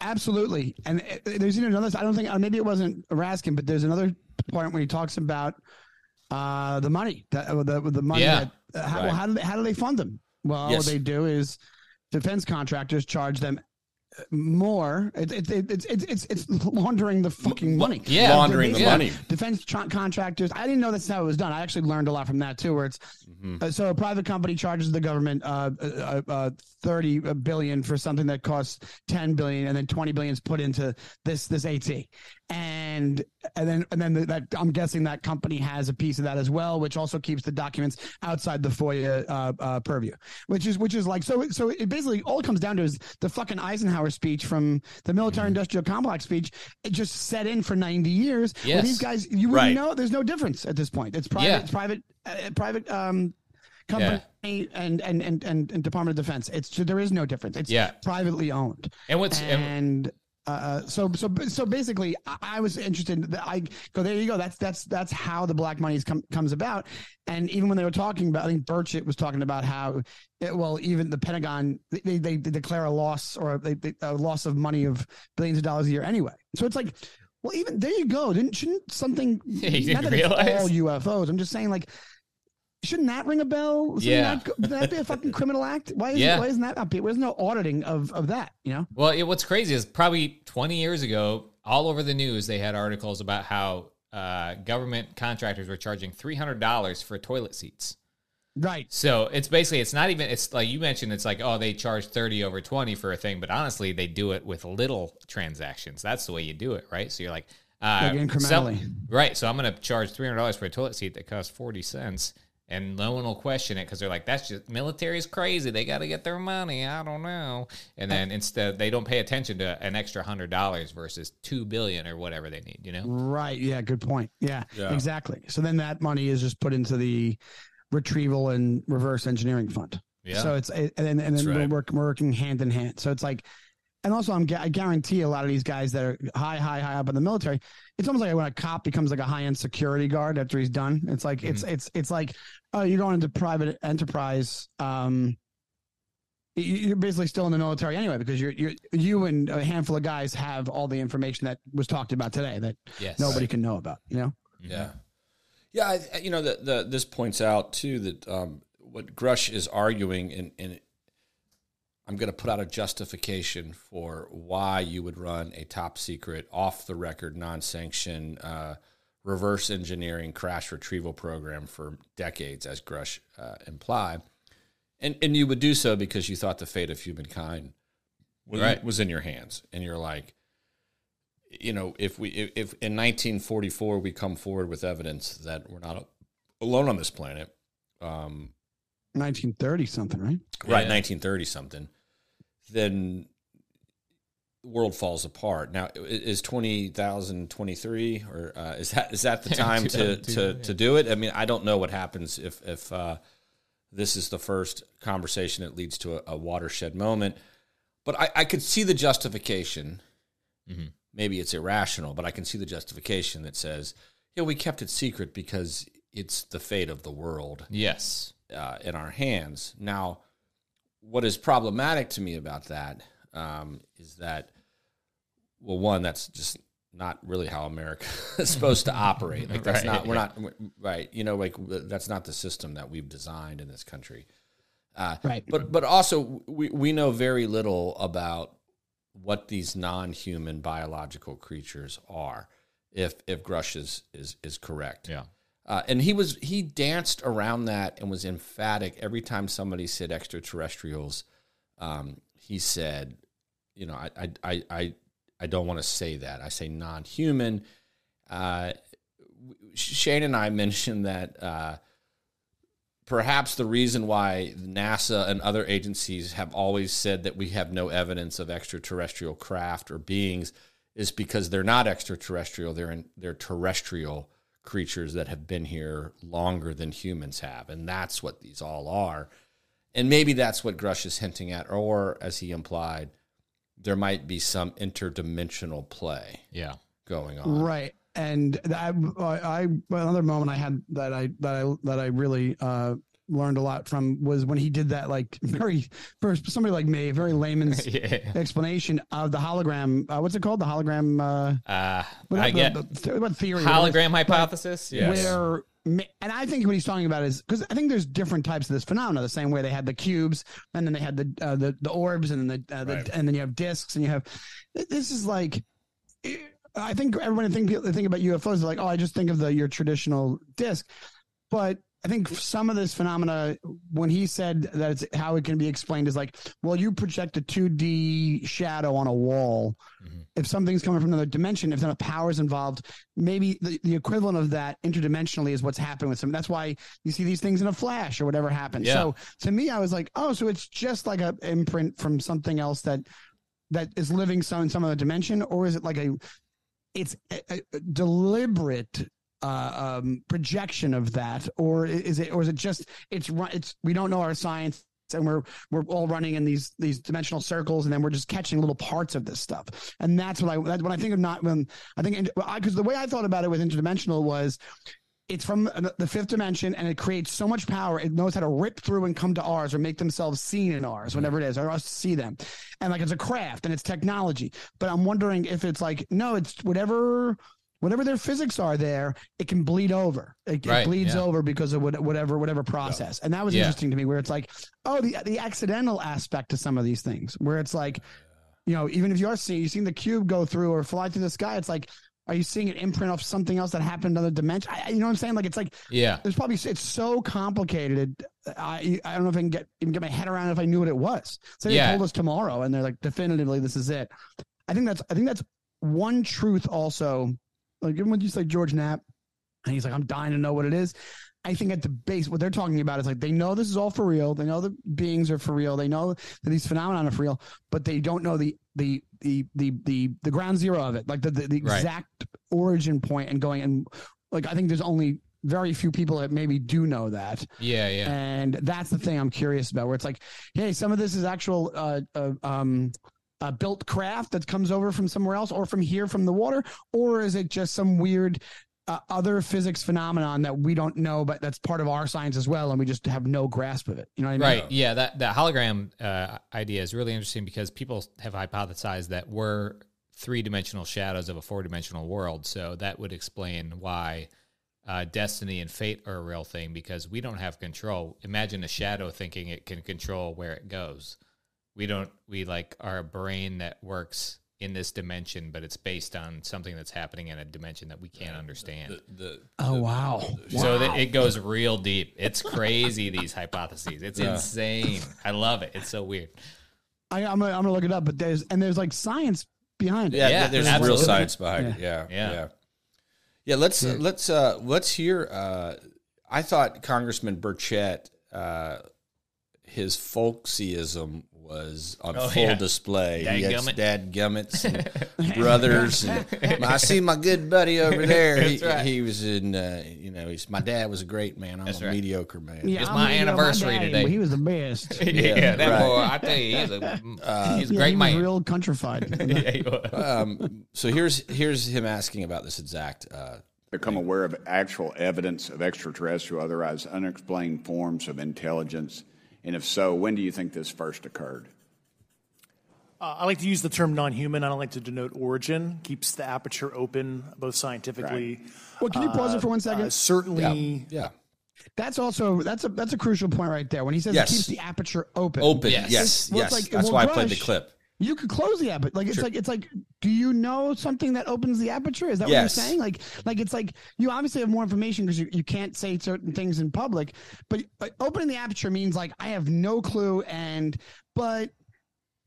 E: Absolutely. And uh, there's even another, I don't think, uh, maybe it wasn't Raskin, but there's another point where he talks about uh, the money, that, uh, the, the money.
B: Yeah.
E: That, uh, how,
A: Right.
E: well, how, do they, how do they fund them? Well,
A: Yes.
E: what they do is defense contractors charge them more. It, it, it, it's it's it's laundering the fucking money.
B: yeah.
A: Laundering the money.
E: Defense tr- contractors. I didn't know that's how it was done. I actually learned a lot from that too. Where it's
A: Mm-hmm.
E: uh, so a private company charges the government uh, uh, uh, thirty billion for something that costs ten billion, and then twenty billion is put into this this AT, and and then and then that I'm guessing that company has a piece of that as well, which also keeps the documents outside the FOIA uh, uh, purview, which is which is like so so it basically all it comes down to is the fucking Eisenhower speech from the military industrial complex speech. It just set in for ninety years. Well, these guys, you
A: Right.
E: wouldn't know. There's no difference at this point. It's private.
B: Yeah.
E: It's private. Uh, private. Um, company and, and, and, and, and Department of Defense. It's there is no difference. It's
B: Yeah.
E: privately owned.
B: And what's and,
E: And uh, so so so basically, I, was interested. I go there. You go. That's that's that's how the black money come, comes about. And even when they were talking about, I think Burchett was talking about how, it, well, even the Pentagon they, they, they declare a loss or they, they, a loss of money of billions of dollars a year anyway. So it's like. Well, even there you go. Didn't shouldn't something?
B: Yeah, (laughs) you
E: not that it's
B: realize?
E: all UFOs. I'm just saying, like, shouldn't that ring a bell? Shouldn't
B: Yeah.
E: that, go- that be a fucking criminal act? Why isn't,
B: Yeah.
E: why isn't that? Up here? There's no auditing of of that. You know.
B: Well, it, what's crazy is probably 20 years ago, all over the news, they had articles about how uh, government contractors were charging $300 for toilet seats.
E: Right.
B: So it's basically, it's not even, it's like you mentioned, it's like, oh, they charge 30 over 20 for a thing. But honestly, they do it with little transactions. That's the way you do it, right? So you're like, uh,
E: Like incrementally.
B: some- right. So I'm going to charge $300 for a toilet seat that costs 40 cents. And no one will question it because they're like, that's just military is crazy. They got to get their money. I don't know. And then instead, they don't pay attention to an extra hundred dollars versus two billion or whatever they need. You know?
E: Right. Yeah. Good point. Yeah,
A: Yeah.
E: Exactly. So then that money is just put into the retrieval and reverse engineering fund.
B: Yeah.
E: So it's and then and
A: That's
E: then we're,
A: right.
E: we're working hand in hand. So it's like, and also I'm I guarantee a lot of these guys that are high high high up in the military, it's almost like when a cop becomes like a high end security guard after he's done. It's like it's it's it's like oh you're going into private enterprise. Um, you- you're basically still in the military anyway because you're you're you and a handful of guys have all the information that was talked about today that
B: Yes.
E: nobody can know about. You know.
A: Yeah, yeah. I- you know, the, the this points out too that um, what Grush is arguing, and, and I'm going to put out a justification for why you would run a top secret, off the record, non sanctioned uh, reverse engineering crash retrieval program for decades, as Grush uh, implied, and and you would do so because you thought the fate of humankind was,
B: Right.
A: was in your hands, and you're like you know, if we if, if in 1944 we come forward with evidence that we're not alone on this planet, um,
E: 1930 something, right?
A: right,
B: Yeah.
A: 1930 something, then the world falls apart. Now, is 20,023 or uh, is that is that the (laughs) time to, to
B: yeah.
A: to do it? I mean, I don't know what happens if if uh, this is the first conversation that leads to a, a watershed moment, but I, I could see the justification
B: Mm-hmm.
A: maybe it's irrational, but I can see the justification that says, yeah, we kept it secret because it's the fate of the world
B: Yes.
A: uh, in our hands. Now, what is problematic to me about that um, is that, well, one, that's just not really how America (laughs) is supposed to operate. Like that's (laughs)
B: Right,
A: not we're not right. You know, like that's not the system that we've designed in this country. Uh,
E: Right.
A: But but also we we know very little about what these non-human biological creatures are. If if Grush is is is correct.
B: Yeah.
A: Uh, and he was he danced around that and was emphatic every time somebody said extraterrestrials. Um, he said, you know, I I I I, don't want to say that. I say non-human. Uh, Shane and I (laughs) mentioned that uh, perhaps the reason why NASA and other agencies have always said that we have no evidence of extraterrestrial craft or beings is because they're not extraterrestrial. They're in, they're terrestrial creatures that have been here longer than humans have, and that's what these all are. And maybe that's what Grush is hinting at, or as he implied, there might be some interdimensional play
B: Yeah.
A: going on.
E: Right. And I, I, another moment I had that I, that I, that I really, uh, learned a lot from was when he did that, like (laughs) very, for somebody like me, very layman's (laughs)
B: yeah.
E: explanation of the hologram. Uh, what's it called? The hologram, uh,
B: Uh,
E: what,
B: I
E: the-
B: get
E: the- what theory? whatever it is.
B: hologram hypothesis. Yes.
E: where and I think what he's talking about is because I think there's different types of this phenomena. The same way they had the cubes, and then they had the uh, the the orbs, and then the, uh, the
A: Right.
E: and then you have discs, and you have this is like. I think everybody think they think about UFOs they're like, oh, I just think of the your traditional disc, but I think some of this phenomena, when he said that it's how it can be explained, is like, well, you project a 2D shadow on a wall. Mm-hmm. If something's coming from another dimension, if the power's involved, maybe the, the equivalent of that interdimensionally is what's happening with some. That's why you see these things in a flash or whatever happens.
B: Yeah.
E: So to me, I was like, oh, so it's just like a imprint from something else that that is living some in some other dimension, or is it like a it's a- a deliberate uh, um, projection of that, or is it, or is it just it's it's we don't know our science, and we're we're all running in these these dimensional circles, and then we're just catching little parts of this stuff, and that's what I that's when I think of not when I think because the way I thought about it with interdimensional was. It's from the fifth dimension, and it creates so much power. It knows how to rip through and come to ours, or make themselves seen in ours, whatever it is, or us to see them. And like it's a craft and it's technology. But I'm wondering if it's like no, it's whatever whatever their physics are there, it can bleed over. It, it bleeds
B: yeah.
E: over because of whatever whatever process. And that was
B: Yeah.
E: interesting to me, where it's like, oh, the the accidental aspect to some of these things, where it's like, you know, even if you are seeing you seeing the cube go through or fly through the sky, it's like, are you seeing it imprint off something else that happened in another dimension? I- you know what I'm saying? Like it's like
B: Yeah.
E: there's probably it's so complicated. I I don't know if I can get even get my head around if I knew what it was. So they
B: Yeah.
E: told us tomorrow, and they're like definitively this is it. I think that's I think that's one truth. Also, like even when you say George Knapp, and he's like I'm dying to know what it is. I think at the base, what they're talking about is like they know this is all for real. They know the beings are for real. They know that these phenomena are for real, but they don't know the the the the the, the ground zero of it, like the the, the
B: Right.
E: exact origin point and going and like I think there's only very few people that maybe do know that.
B: Yeah. Yeah.
E: And that's the thing I'm curious about, where it's like, hey, some of this is actual uh, uh, um, uh, built craft that comes over from somewhere else or from here from the water, or is it just some weird uh, other physics phenomenon that we don't know, but that's part of our science as well, and we just have no grasp of it. You know what I mean?
B: Right. Yeah. That that hologram uh, idea is really interesting because people have hypothesized that we're three dimensional shadows of a four dimensional world. So that would explain why uh, destiny and fate are a real thing because we don't have control. Imagine a shadow thinking it can control where it goes. We don't. We like are a brain that works in this dimension, but it's based on something that's happening in a dimension that we can't understand.
A: The,
E: Oh wow!
B: So that it goes real deep. It's crazy these hypotheses. It's
A: Yeah.
B: insane. I love it. It's so weird.
E: I, I'm gonna, I'm gonna look it up, but there's and there's like science behind it.
A: yeah,
B: Yeah,
A: there's
B: absolutely.
A: real science behind it. Yeah,
B: Yeah.
A: yeah, yeah. let's let's uh, let's hear. Uh, I thought Congressman Burchett, uh, his folksyism was on
B: Oh,
A: full
B: yeah.
A: display. He had dad gummits and (laughs) brothers. And (laughs) I see my good buddy over there. he,
B: right.
A: he was in. Uh, you know, he's my dad was a great man. I'm
B: That's
A: a
B: right.
A: mediocre man.
E: Yeah,
B: It's
E: I'm-
B: my
E: you
B: anniversary
E: daddy,
B: today.
E: but He was the best. (laughs)
B: Yeah, that
A: right.
B: boy, I tell you, he's a, he's a
E: Yeah,
B: great
E: he was
B: man.
E: real countrified.
B: Yeah.
A: Um, so here's here's him asking about this exact. Uh,
I: become aware of actual evidence of extraterrestrial, otherwise unexplained forms of intelligence? And if so, when do you think this first occurred?
D: Uh, I like to use the term non-human. I don't like to denote origin. Keeps the aperture open, both scientifically.
E: well, can you pause it for one second?
D: Uh, certainly,
A: yeah.
E: That's also that's a that's a crucial point right there when he says
A: Yes.
E: it keeps the aperture open.
A: Open.
B: Yes.
A: Yes. Yes.
E: like-
A: That's
E: well,
A: why I played the clip.
E: You could close the aperture. Like it's like it's like. Do you know something that opens the aperture? Is that
A: Yes.
E: what you're saying? Like like it's like you obviously have more information because you, you can't say certain things in public. But, but opening the aperture means like I have no clue and but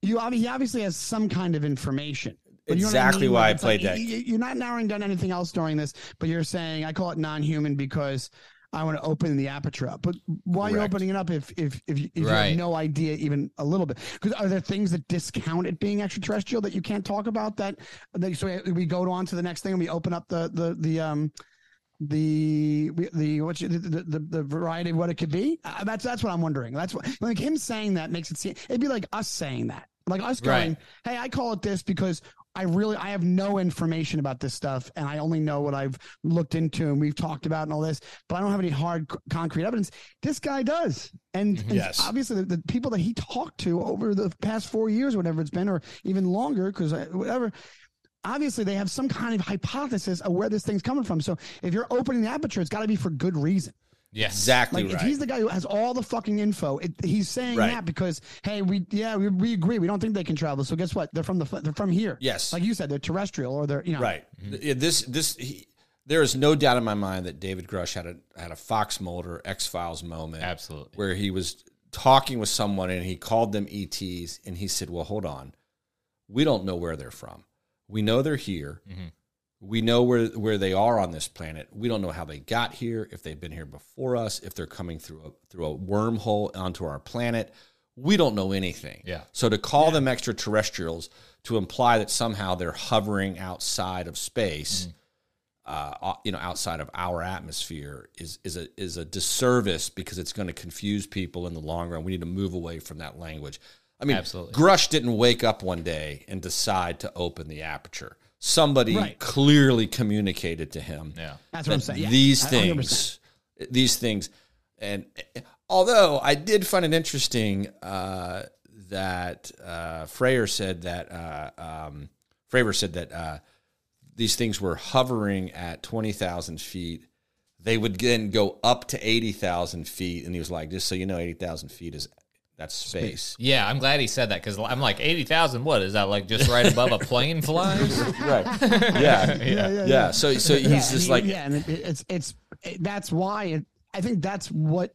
E: you he obviously has some kind of information. But you know
A: Exactly
E: mean?
A: why I
E: it's like,
A: played that.
E: You're not narrowing down anything else during this, but you're saying I call it non-human because I want to open the aperture up. But why are you opening it up if if if, you- if you have no idea even a little bit? Because are there things that discount it being extraterrestrial that you can't talk about? That, that so we go on to the next thing and we open up the the the um the the what the, the the the variety of what it could be. Uh, that's that's what I'm wondering. That's what like him saying that makes it seem it'd be like us saying that, like us going,
B: Right.
E: "Hey, I call it this because." I really I have no information about this stuff and I only know what I've looked into and we've talked about and all this, but I don't have any hard concrete evidence. This guy does. And, mm-hmm. and
A: Yes.
E: obviously the, the people that he talked to over the past 4 years whatever it's been or even longer cuz whatever obviously they have some kind of hypothesis of where this thing's coming from. So if you're opening the aperture, it's got to be for good reason.
B: Yes.
A: Exactly
E: Like if
A: right.
E: he's the guy who has all the fucking info, it, he's saying
A: Right.
E: that because hey, we yeah we, we agree. We don't think they can travel. So guess what? They're from the they're from here.
A: Yes.
E: like you said, they're terrestrial or they're you know
A: Right. Mm-hmm. Yeah, This this he, there is no doubt in my mind that David Grusch had a had a Fox Mulder X Files moment.
B: Absolutely.
A: Where he was talking with someone and he called them ETs and he said, "Well, hold on. We don't know where they're from. We know they're here. Mm-hmm. We know where where they are on this planet. We don't know how they got here, if they've been here before us, if they're coming through a through a wormhole onto our planet. We don't know anything.
B: Yeah.
A: So to call them extraterrestrials to imply that somehow they're hovering outside of space, uh, you know, outside of our atmosphere is is a is a disservice because it's going to confuse people in the long run. We need to move away from that language. I mean,
B: Absolutely.
A: Grusch didn't wake up one day and decide to open the aperture. Somebody
E: Right.
A: clearly communicated to him
B: Yeah.
E: That's what I'm
A: that
E: saying. Yeah,
A: these
E: 100%.
A: things, these things, and although I did find it interesting uh, that uh, Freyer said that uh, um, Fravor said that uh, these things were hovering at twenty thousand feet. They would then go up to eighty thousand feet, and he was like, "Just so you know, eighty thousand feet is that's space."
B: Yeah, I'm glad he said that because I'm like eighty thousand. What is that like? Just right above a plane flies? (laughs)
A: right. Yeah. yeah. Yeah. So so he's
E: Yeah,
A: just
E: he-
A: like
E: yeah, and it, it's it's it, that's why it, I think that's what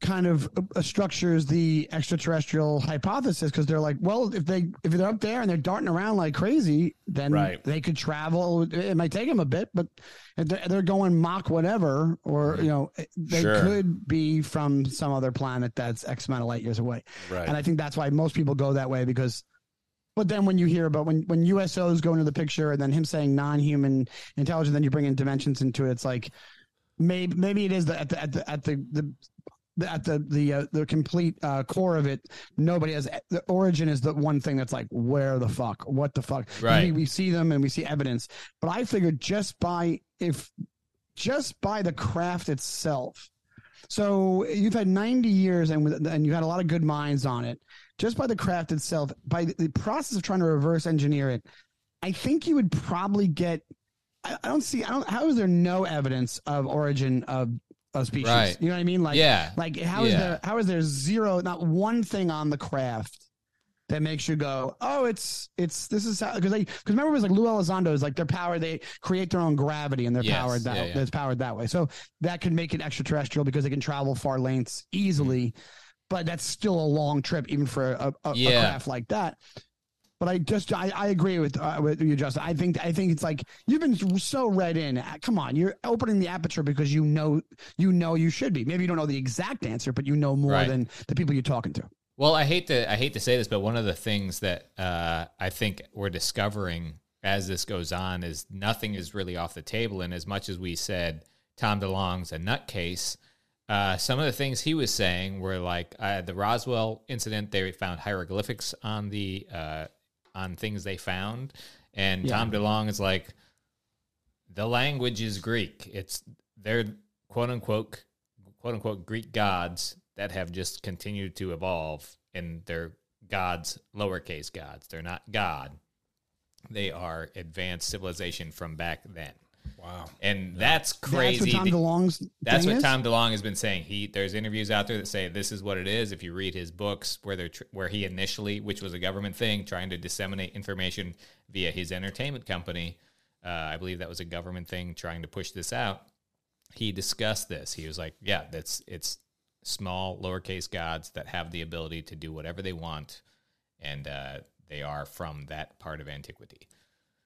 E: kind of uh, uh, structures the extraterrestrial hypothesis because they're like, well, if they if they're up there and they're darting around like crazy, then
A: Right.
E: they could travel. It might take them a bit, but if they're, they're going Mach whatever, or mm-hmm. you know, eh, they
A: Sure.
E: could be from some other planet that's X amount of light years away.
A: Right.
E: And I think that's why most people go that way because but then when you hear about when when USOs go into the picture and then him saying non-human intelligence, then you bring in dimensions into it. It's like maybe maybe it is the, at the at the at the the- at the the uh, the complete uh, core of it, nobody has the origin is the one thing that's like where the fuck, what the fuck.
B: Right.
E: We, we see them and we see evidence, but I figured just by if just by the craft itself. So you've had 90 years and and you had a lot of good minds on it. Just by the craft itself, by the, process of trying to reverse engineer it, I think you would probably get. I, I don't see. I don't. How is there no evidence of origin of a species?
B: Right.
E: You know what I mean? Like,
B: Yeah.
E: Like how is
B: Yeah.
E: there? How is there zero? Not one thing on the craft that makes you go, oh, it's it's this is how because they because remember it was like Lou Elizondo is like their power they create their own gravity and they're
B: Yes,
E: powered that
B: yeah, yeah.
E: that's powered that way. So that can make it extraterrestrial because they can travel far lengths easily, mm-hmm. but that's still a long trip even for a, a, a craft like that. But I just I, I agree with uh, with you, Justin. I think I think it's like you've been so read in. Uh, Come on, you're opening the aperture because you know you know you should be. Maybe you don't know the exact answer, but you know more
B: Right.
E: than the people you're talking to.
B: Well, I hate to I hate to say this, but one of the things that uh, I think we're discovering as this goes on is nothing is really off the table. And as much as we said Tom DeLonge's a nutcase, uh, some of the things he was saying were like uh, the Roswell incident. They found hieroglyphics on the uh, on things they found, and Tom DeLonge is like, the language is Greek. It's they're quote unquote quote unquote Greek gods that have just continued to evolve and they're gods, lowercase gods. They're not God. They are advanced civilization from back then.
A: Wow.
B: And that's crazy.
E: That's what Tom DeLonge's.
B: that's what
E: is?
B: Tom DeLonge has been saying. He there's interviews out there that say this is what it is. If you read his books, where they're tr- where he initially, which was a government thing, trying to disseminate information via his entertainment company, uh, I believe that was a government thing, trying to push this out. He discussed this. He was like, "Yeah, that's it's small lowercase gods that have the ability to do whatever they want, and uh, they are from that part of antiquity."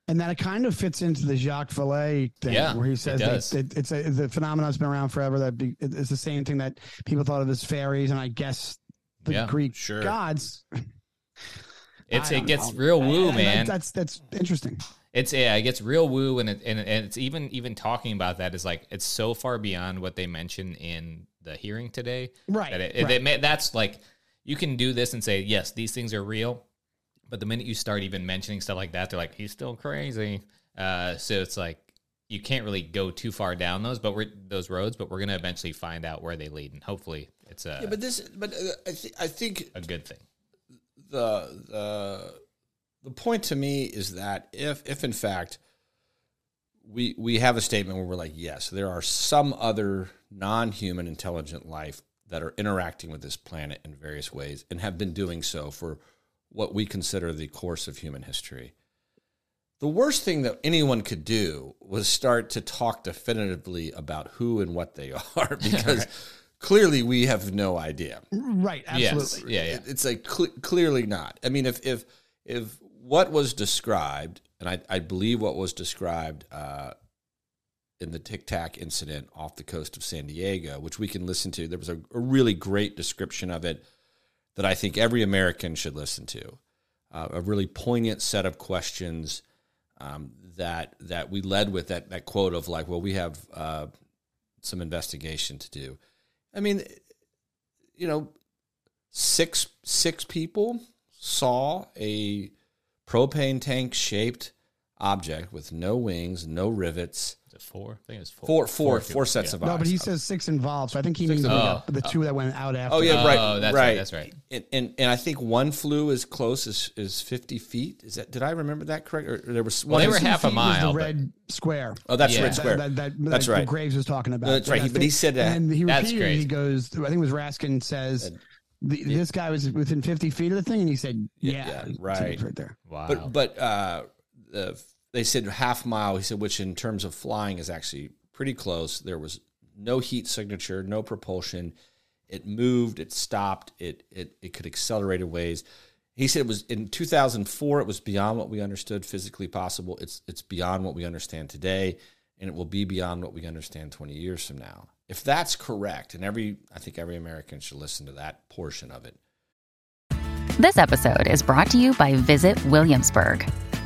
E: And that it kind of fits into the Jacques Vallée thing,
B: Yeah,
E: where he says that it, it's a the phenomenon's been around forever. That be, it's the same thing that people thought of as fairies, and I guess the
B: Yeah,
E: Greek
A: sure.
E: gods.
B: It's it gets
E: know.
B: real woo,
E: that-
B: man.
E: That's that's interesting.
B: It's yeah, it gets real woo, and it, and, and it's even even talking about that is like it's so far beyond what they mentioned in the hearing today.
E: Right,
B: That it, it-
E: right.
B: it may- that's like you can do this and say yes, these things are real, but the minute you start even mentioning stuff like that, they're like he's still crazy. Uh, so it's like you can't really go too far down those, but we're those roads, but we're gonna eventually find out where they lead, and hopefully it's a
A: Yeah, but this, but uh, I, th- I think
B: a good thing.
A: the the the point to me is that if if in fact we we have a statement where we're like, yes, there are some other non-human intelligent life that are interacting with this planet in various ways and have been doing so for what we consider the course of human history. The worst thing that anyone could do was start to talk definitively about who and what they (laughs) are (laughs) because clearly we have no idea.
E: Right, absolutely.
B: Yes. Yeah, yeah.
A: It's like cle clearly not. I mean, if if if what was described, and I, I believe what was described uh, in the Tic Tac incident off the coast of San Diego, which we can listen to, there was a, a really great description of it that I think every American should listen to. Uh, a really poignant set of questions um, that that we led with that that quote of like, well, we have uh, some investigation to do. I mean, you know, six six people saw a propane tank shaped object with no wings, no rivets,
B: it four? I think it was four.
A: Four, four,
B: fuel-
A: four sets
B: yeah.
A: of
E: No, but he says six involved, so I think he means
B: involved.
E: the, the two that went out after.
A: Oh yeah,
B: Oh,
A: right.
B: that's
A: right.
B: right, that's right.
A: And, and and I think one flew as close as is fifty feet. Is that? Did I remember that correct? Or, or there was
B: Well, they were half a mile.
E: The
B: but-
E: red square.
A: Oh, that's
B: Yeah.
A: Red Square.
E: That, that, that,
A: that's
E: that
A: right.
E: Graves was talking about.
A: That's right. He- but he said that-
E: and he repeated. He goes. I think it was Raskin says. The, this guy was within 50 feet of the thing, and he said, "Yeah,
A: yeah,
E: He-
A: right.
E: right there."
B: Wow.
A: But but uh, the, they said half mile. He said, which in terms of flying is actually pretty close. There was no heat signature, no propulsion. It moved. It stopped. It it it could accelerate in ways. He said it was in 2004. It was beyond what we understood physically possible. It's it's beyond what we understand today, and it will be beyond what we understand 20 years from now. If that's correct, and every I think every American should listen to that portion of it.
J: This episode is brought to you by Visit Williamsburg.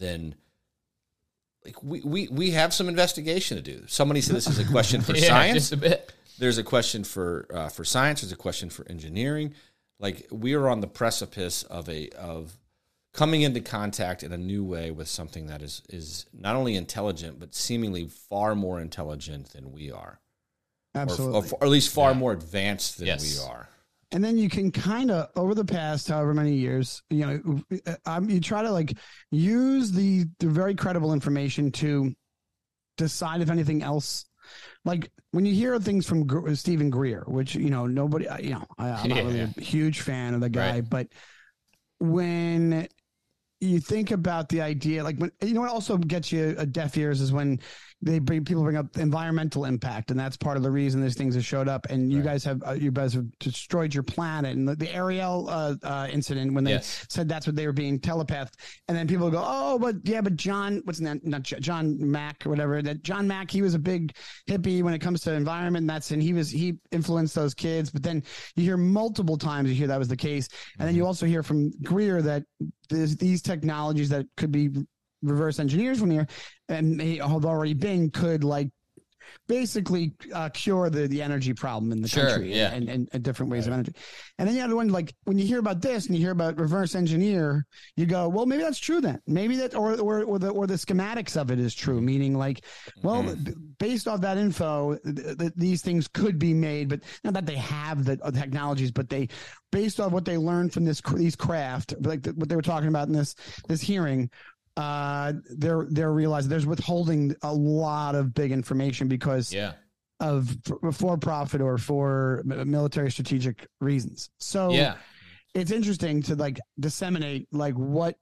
A: Then like we, we we have some investigation to do. Somebody said this is a question for (laughs)
B: Yeah,
A: science.
B: just a bit.
A: There's a question for uh, for science. There's a question for engineering. Like we are on the precipice of a of coming into contact in a new way with something that is is not only intelligent but seemingly far more intelligent than we are, or,
E: Absolutely.
A: or, or at least far more advanced than
B: Yes.
A: we are.
E: And then you can kind of over the past however many years you know um, you try to like use the the very credible information to decide if anything else like when you hear things from Gr- Steven Greer, which you know nobody, you know, I, I'm not (laughs)
B: Yeah,
E: really a huge fan of the guy,
B: Right.
E: but when you think about the idea, like when you know what also gets you a deaf ears is when they bring people bring up environmental impact, and that's part of the reason these things have showed up. And you guys have uh, you guys have destroyed your planet, and the, the Ariel uh, uh, incident when they
B: Yes.
E: said that's what they were being telepathed, and then people go, oh, but yeah, but John, what's that? Not John Mack or whatever. That John Mack, he was a big hippie when it comes to environment. And that's and he was he influenced those kids. But then you hear multiple times you hear that was the case, and then you also hear from Greer that these technologies that could be reverse engineers from here, and they have already been could like basically uh, cure the, the energy problem in the
B: Sure,
E: country
B: yeah.
E: and, and, and different ways of energy. And then you have the one like when you hear about this and you hear about reverse engineer, you go, well, maybe that's true then. Maybe that or or or the or the schematics of it is true, meaning like, well, b- based off that info, th- th- these things could be made, but not that they have the uh, technologies, but they based on what they learned from this these craft, like the, what they were talking about in this this hearing, uh, they're they're realizing there's withholding a lot of big information because
B: Yeah.
E: of for, for profit or for military strategic reasons. So
B: Yeah.
E: it's interesting to like disseminate like what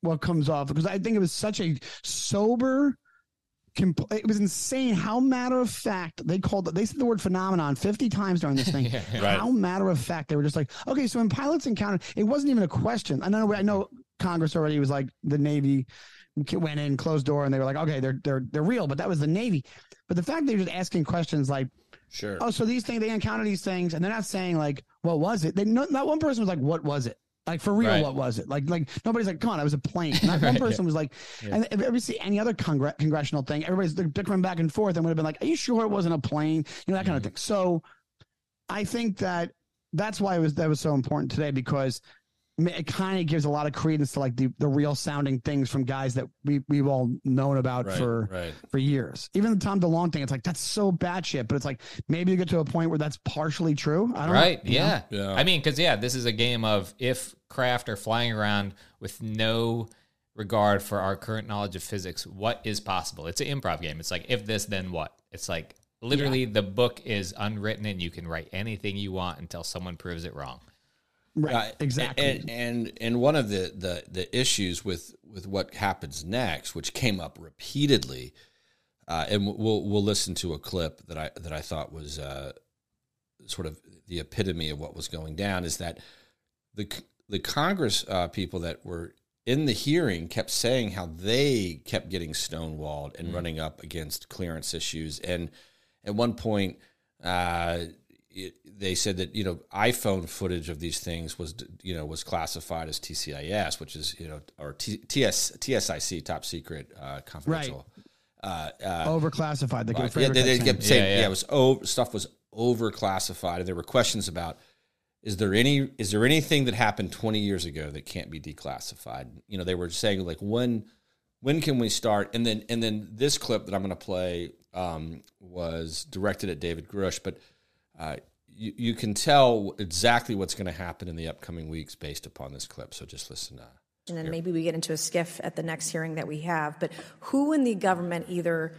E: what comes off because I think it was such a sober. Comp- it was insane how matter of fact they called it. they said the word phenomenon 50 times during this thing. (laughs)
B: Yeah,
E: how matter of fact they were just like okay so when pilots encountered it wasn't even a question. I know i know congress already was like the navy went in closed door and they were like okay they're they're they're real but that was the navy. But the fact they were just asking questions like
A: Sure.
E: oh so these things they encounter these things and they're not saying like what was it? They no, not one person was like what was it like for real
B: Right.
E: what was it? Like like nobody's like come on it was a plane. Not (laughs) one
B: Right,
E: person was like and if you ever see any other congre- congressional thing everybody's they're bickering back and forth and would have been like are you sure it wasn't a plane? You know that kind of mm-hmm. thing. So i think that that's why it was that was so important today because it kind of gives a lot of credence to like the, the real sounding things from guys that we we've all known about
A: Right,
E: for
A: right.
E: for years. Even the Tom DeLonge thing, it's like that's so bad shit, but it's like maybe you get to a point where that's partially true. I don't
B: Right.
E: know. you?
B: Yeah.
A: Yeah.
B: I mean, because yeah, this is a game of if craft are flying around with no regard for our current knowledge of physics, what is possible? It's an improv game. It's like if this, then what? It's like literally the book is unwritten and you can write anything you want until someone proves it wrong.
E: Right,
A: Uh,
E: exactly.
A: And, and and one of the, the the issues with with what happens next, which came up repeatedly, uh, and we'll we'll listen to a clip that I that I thought was uh, sort of the epitome of what was going down, is that the the Congress uh, people that were in the hearing kept saying how they kept getting stonewalled and running up against clearance issues, and at one point. It, they said that you know iPhone footage of these things was you know was classified as TCIS, which is you know or T, TS TSIC, top secret, uh, confidential. Uh, uh,
E: Overclassified. They
A: right.
E: kept
A: yeah, they, they kept saying yeah,
B: Yeah, yeah.
A: it was over, stuff was overclassified, and there were questions about is there any is there anything that happened 20 years ago that can't be declassified? You know, they were saying like when when can we start? And then and then this clip that I'm going to play um, was directed at David Grusch, but uh, you, you can tell exactly what's going to happen in the upcoming weeks based upon this clip. So just listen. Uh,
K: and then maybe we get into a skiff at the next hearing that we have. But who in the government, either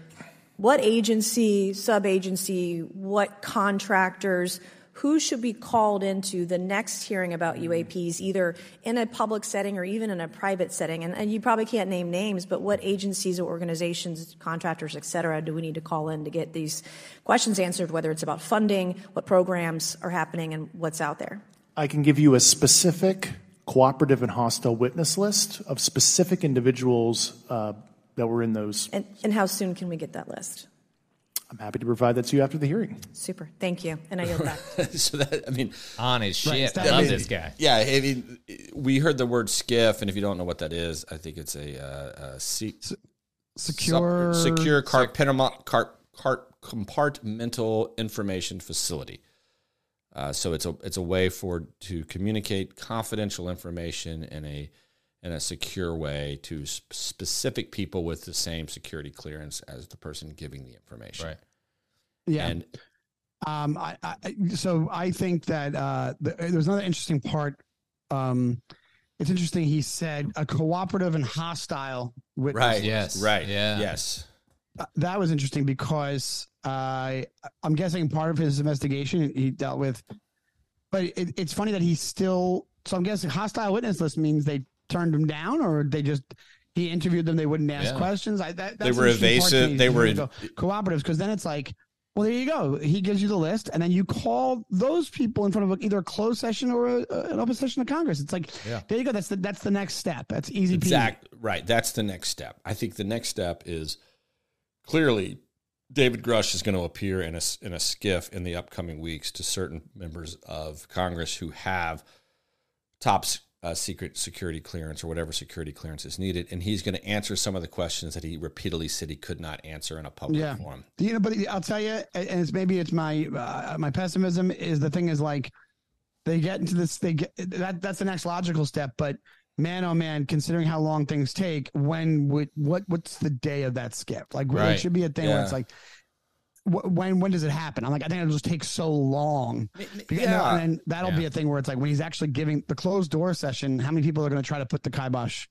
K: what agency, sub agency, what contractors, who should be called into the next hearing about UAPs, either in a public setting or even in a private setting? And, and you probably can't name names, but what agencies or organizations, contractors, et cetera, do we need to call in to get these questions answered, whether it's about funding, what programs are happening, and what's out there?
D: I can give you a specific cooperative and hostile witness list of specific individuals uh, that were in those.
K: And, and how soon can we get that list?
D: I'm happy to provide that to you after the hearing.
K: Super. Thank you. And I yield back. (laughs)
A: so that I mean,
B: On his
E: Right,
B: shit.
E: stop
B: Love
E: it.
B: this guy.
A: yeah, I mean, we heard the word skiff, and if you don't know what that is, I think it's a, uh, a se-
E: secure.
A: sup- secure carpenoma- car- car- compartmental information facility. Uh, so it's a it's a way for to communicate confidential information in a in a secure way to sp- specific people with the same security clearance as the person giving the information.
B: Right.
E: Yeah.
A: And
E: Um, I, I, so I think that uh, the, there's another interesting part. Um, it's interesting. He said a cooperative and hostile witness.
A: right,
B: Yes.
A: right,
B: Yeah.
A: yes,
E: Uh, That was interesting because I, I'm guessing part of his investigation he dealt with, but it, it's funny that he's still. So I'm guessing hostile witness list means they turned him down, or they just he interviewed them. They wouldn't ask
B: Yeah.
E: questions. I, that,
A: They were
E: an interesting part to
A: evasive. They were
E: go cooperatives because then it's like. Well, there you go. He gives you the list, and then you call those people in front of either a closed session or a, an open session of Congress. It's like,
B: Yeah.
E: there you go. That's the that's the next step. That's easy. peasy.
A: exact right. That's the next step. I think the next step is clearly David Grusch is going to appear in a in a skiff in the upcoming weeks to certain members of Congress who have top s- uh, secret security clearance or whatever security clearance is needed, and he's going to answer some of the questions that he repeatedly said he could not answer in a public
E: Yeah.
A: forum.
E: You know, but I'll tell you, and it's maybe it's my uh, my pessimism is the thing is like they get into this. They get that that's the next logical step, but. Man, oh man! Considering how long things take, when would what? What's the day of that skip? Like, really,
B: Right.
E: it should be a thing where it's like, when when does it happen? I'm like, I think it'll just take so long. Because-
A: yeah.
E: and then that'll be a thing where it's like when he's actually giving the closed door session. How many people are going to try to put the kibosh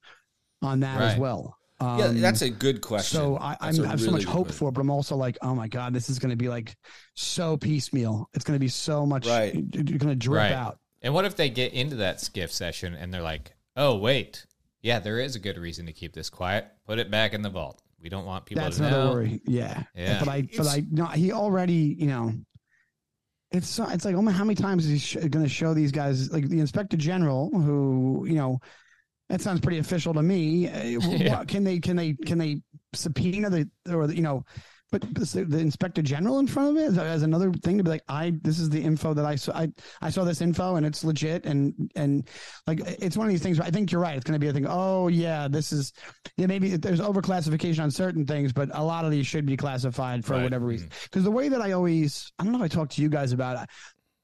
E: on that as
B: Right.
E: well?
A: yeah,
E: Um,
A: that's a good question.
E: so I,
A: That's
E: I'm,
A: a
E: I have so much hope
A: question.
E: for but I'm also like, oh my god, this is going to be like so piecemeal. It's going to be so much.
A: Right.
E: You're going to drip
B: Right.
E: out.
B: And what if they get into that skiff session and they're like, oh, wait, yeah, there is a good reason to keep this quiet. Put it back in the vault. We don't want people
E: That's
B: to
E: another
B: know.
E: worry. Yeah.
B: Yeah.
E: But I, but I, no, he already, you know, it's so- it's like, oh my, how many times is he sh- going to show these guys, like the inspector general, who, you know, that sounds pretty official to me. Uh, (laughs)
B: Yeah.
E: what- Can they, can they, can they subpoena the, or the, you know, but the, the inspector general in front of it as, another thing to be like, I, this is the info that I saw. I, I saw this info and it's legit. And, and like, it's one of these things where I think you're right. It's going to be a thing. Oh yeah, this is, yeah, maybe there's overclassification on certain things, but a lot of these should be classified for
B: Right.
E: whatever mm-hmm. reason. Because the way that I always, I don't know if I talked to you guys about it.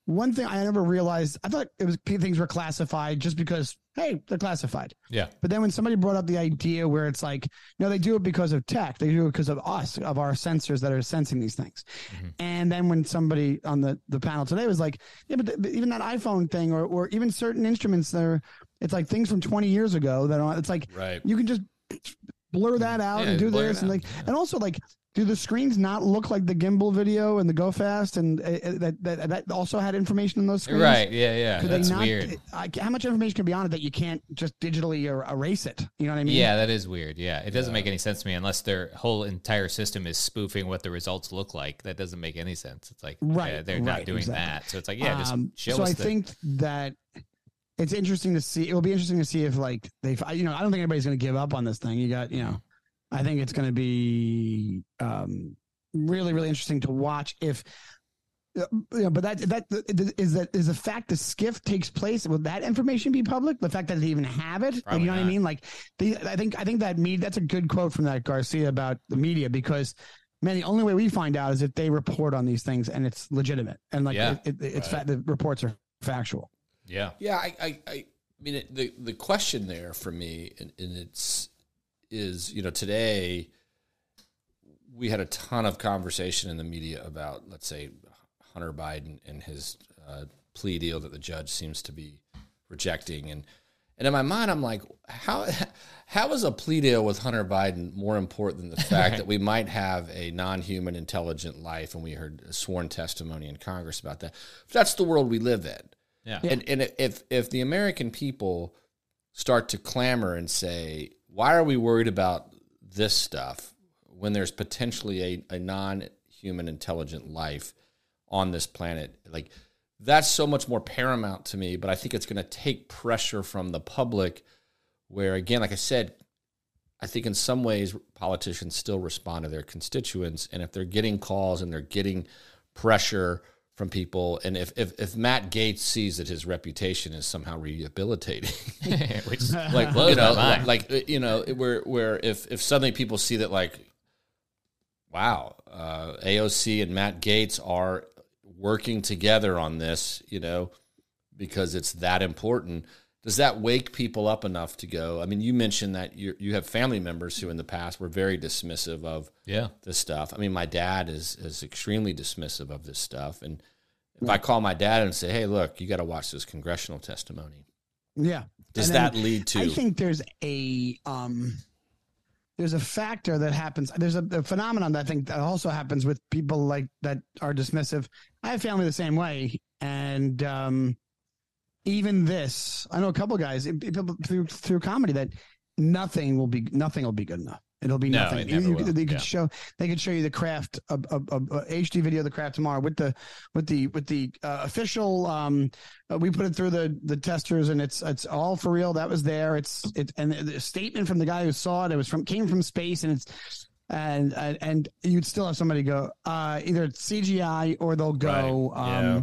E: One thing I never realized, I thought it was things were classified just because, hey, they're classified.
B: Yeah.
E: But then when somebody brought up the idea where it's like, no, they do it because of tech, they do it because of us, of our sensors that are sensing these things. And then when somebody on the, the panel today was like, yeah, but, th- but even that iPhone thing or, or even certain instruments there, it's like things from 20 years ago that are, it's like,
A: Right.
E: you can just blur that out
B: Yeah,
E: and do this and like, and also like, do the screens not look like the gimbal video and the go fast and uh, that, that that also had information in those screens?
B: Right, yeah, yeah,
E: Could
B: that's
E: not,
B: weird.
E: uh, how much information can be on it that you can't just digitally er- erase it? You know what I mean?
B: Yeah, that is weird. Yeah, it doesn't make any sense to me unless their whole entire system is spoofing what the results look like. That doesn't make any sense. It's like
E: Right,
B: uh, they're not doing
E: exactly.
B: that. So it's like, yeah, just
E: Um,
B: show
E: so. I
B: the,
E: think that it's interesting to see. It will be interesting to see if like they, you know, I don't think anybody's going to give up on this thing. You got, you know, I think it's going to be um, really, really interesting to watch if. uh, You know, but that that is that is the fact the skiff takes place. Will that information be public? The fact that they even have it, Like, you know what I mean? Like, the, I think I think that me that's a good quote from that Garcia about the media because man, the only way we find out is if they report on these things and it's legitimate and like
B: Yeah.
E: it, it, it's
A: Right.
E: fa- the reports are factual.
B: yeah,
A: Yeah, I, I, I mean, it, the the question there for me, and, and it's is you know today we had a ton of conversation in the media about let's say Hunter Biden and his uh, plea deal that the judge seems to be rejecting, and and in my mind I'm like, how how is a plea deal with Hunter Biden more important than the (laughs) fact that we might have a non-human intelligent life, and we heard a sworn testimony in Congress about that. That's the world we live in.
B: yeah,
A: And and if if the American people start to clamor and say, why are we worried about this stuff when there's potentially a, a non-human intelligent life on this planet? Like that's so much more paramount to me, but I think it's going to take pressure from the public where again, like I said, I think in some ways politicians still respond to their constituents, and if they're getting calls and they're getting pressure from people, and if if, if Matt Gaetz sees that his reputation is somehow rehabilitating, (laughs)
B: which (laughs)
A: like you know, like uh, you know, where where if if suddenly people see that like, wow, uh, AOC and Matt Gaetz are working together on this, you know, because it's that important. Does that wake people up enough to go? I mean, you mentioned that you you have family members who in the past were very dismissive of
B: yeah,
A: this stuff. I mean, my dad is is extremely dismissive of this stuff, and if I call my dad and say, "Hey, look, you got to watch this congressional testimony,"
E: Yeah.
A: does
E: And then
A: that lead to?
E: I think there's a um there's a factor that happens. There's a, a phenomenon that I think that also happens with people like that are dismissive. I have family the same way, and um even this, I know a couple guys people through through comedy that nothing will be nothing will be good enough. It'll be
B: No,
E: nothing.
B: it
E: You-
B: never
E: you-
B: will.
E: they could
B: Yeah.
E: show they could show you the craft of, of, uh, HD video of the craft tomorrow with the with the with the uh, official. Um, uh, we put it through the the testers and it's it's all for real. That was there. It's it and the statement from the guy who saw it. It was from came from space and it's. And, and and you'd still have somebody go uh, either it's CGI or they'll go
B: Right.
E: um,
B: Yeah.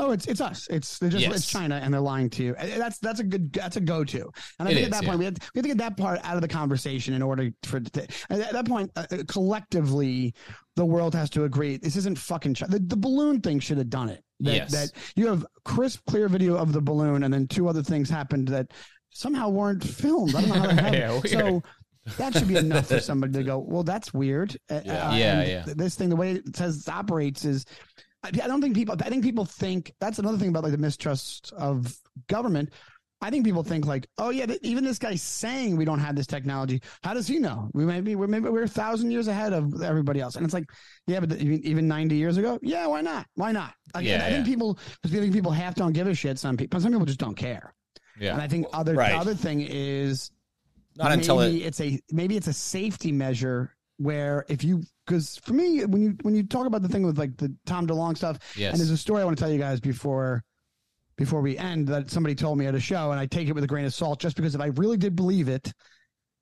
E: Oh it's it's us it's they're just
B: Yes.
E: it's China and they're lying to you that's that's a good that's a go to and I
B: It
E: think
B: is,
E: at that
B: yeah.
E: point we have, we have to get that part out of the conversation in order for at that point uh, uh, collectively the world has to agree this isn't fucking China. The, the balloon thing should have done it that,
B: Yes.
E: that you have crisp clear video of the balloon and then two other things happened that somehow weren't filmed I don't know how that (laughs) happened.
B: Yeah,
E: so that should be enough for somebody to go well that's weird Uh,
A: Yeah.
E: uh,
B: Yeah, yeah.
E: th- this thing the way it says it operates is I, I don't think people. I think people think that's another thing about like the mistrust of government. I think people think like, oh yeah, even this guy's saying we don't have this technology. How does he know? We may be, we're maybe we're a thousand years ahead of everybody else. And it's like, yeah, but even, even ninety years ago, yeah, why not? Why not? Like,
B: Yeah,
E: I think people, because I think people half don't give a shit. Some people, some people just don't care.
B: yeah.
E: And I think other
A: Right.
E: the other thing is
A: Not until it.
E: it's a maybe it's a safety measure where if you because for me when you when you talk about the thing with like the Tom DeLonge stuff
B: Yes.
E: and there's a story I want to tell you guys before before we end that somebody told me at a show and I take it with a grain of salt just because if I really did believe it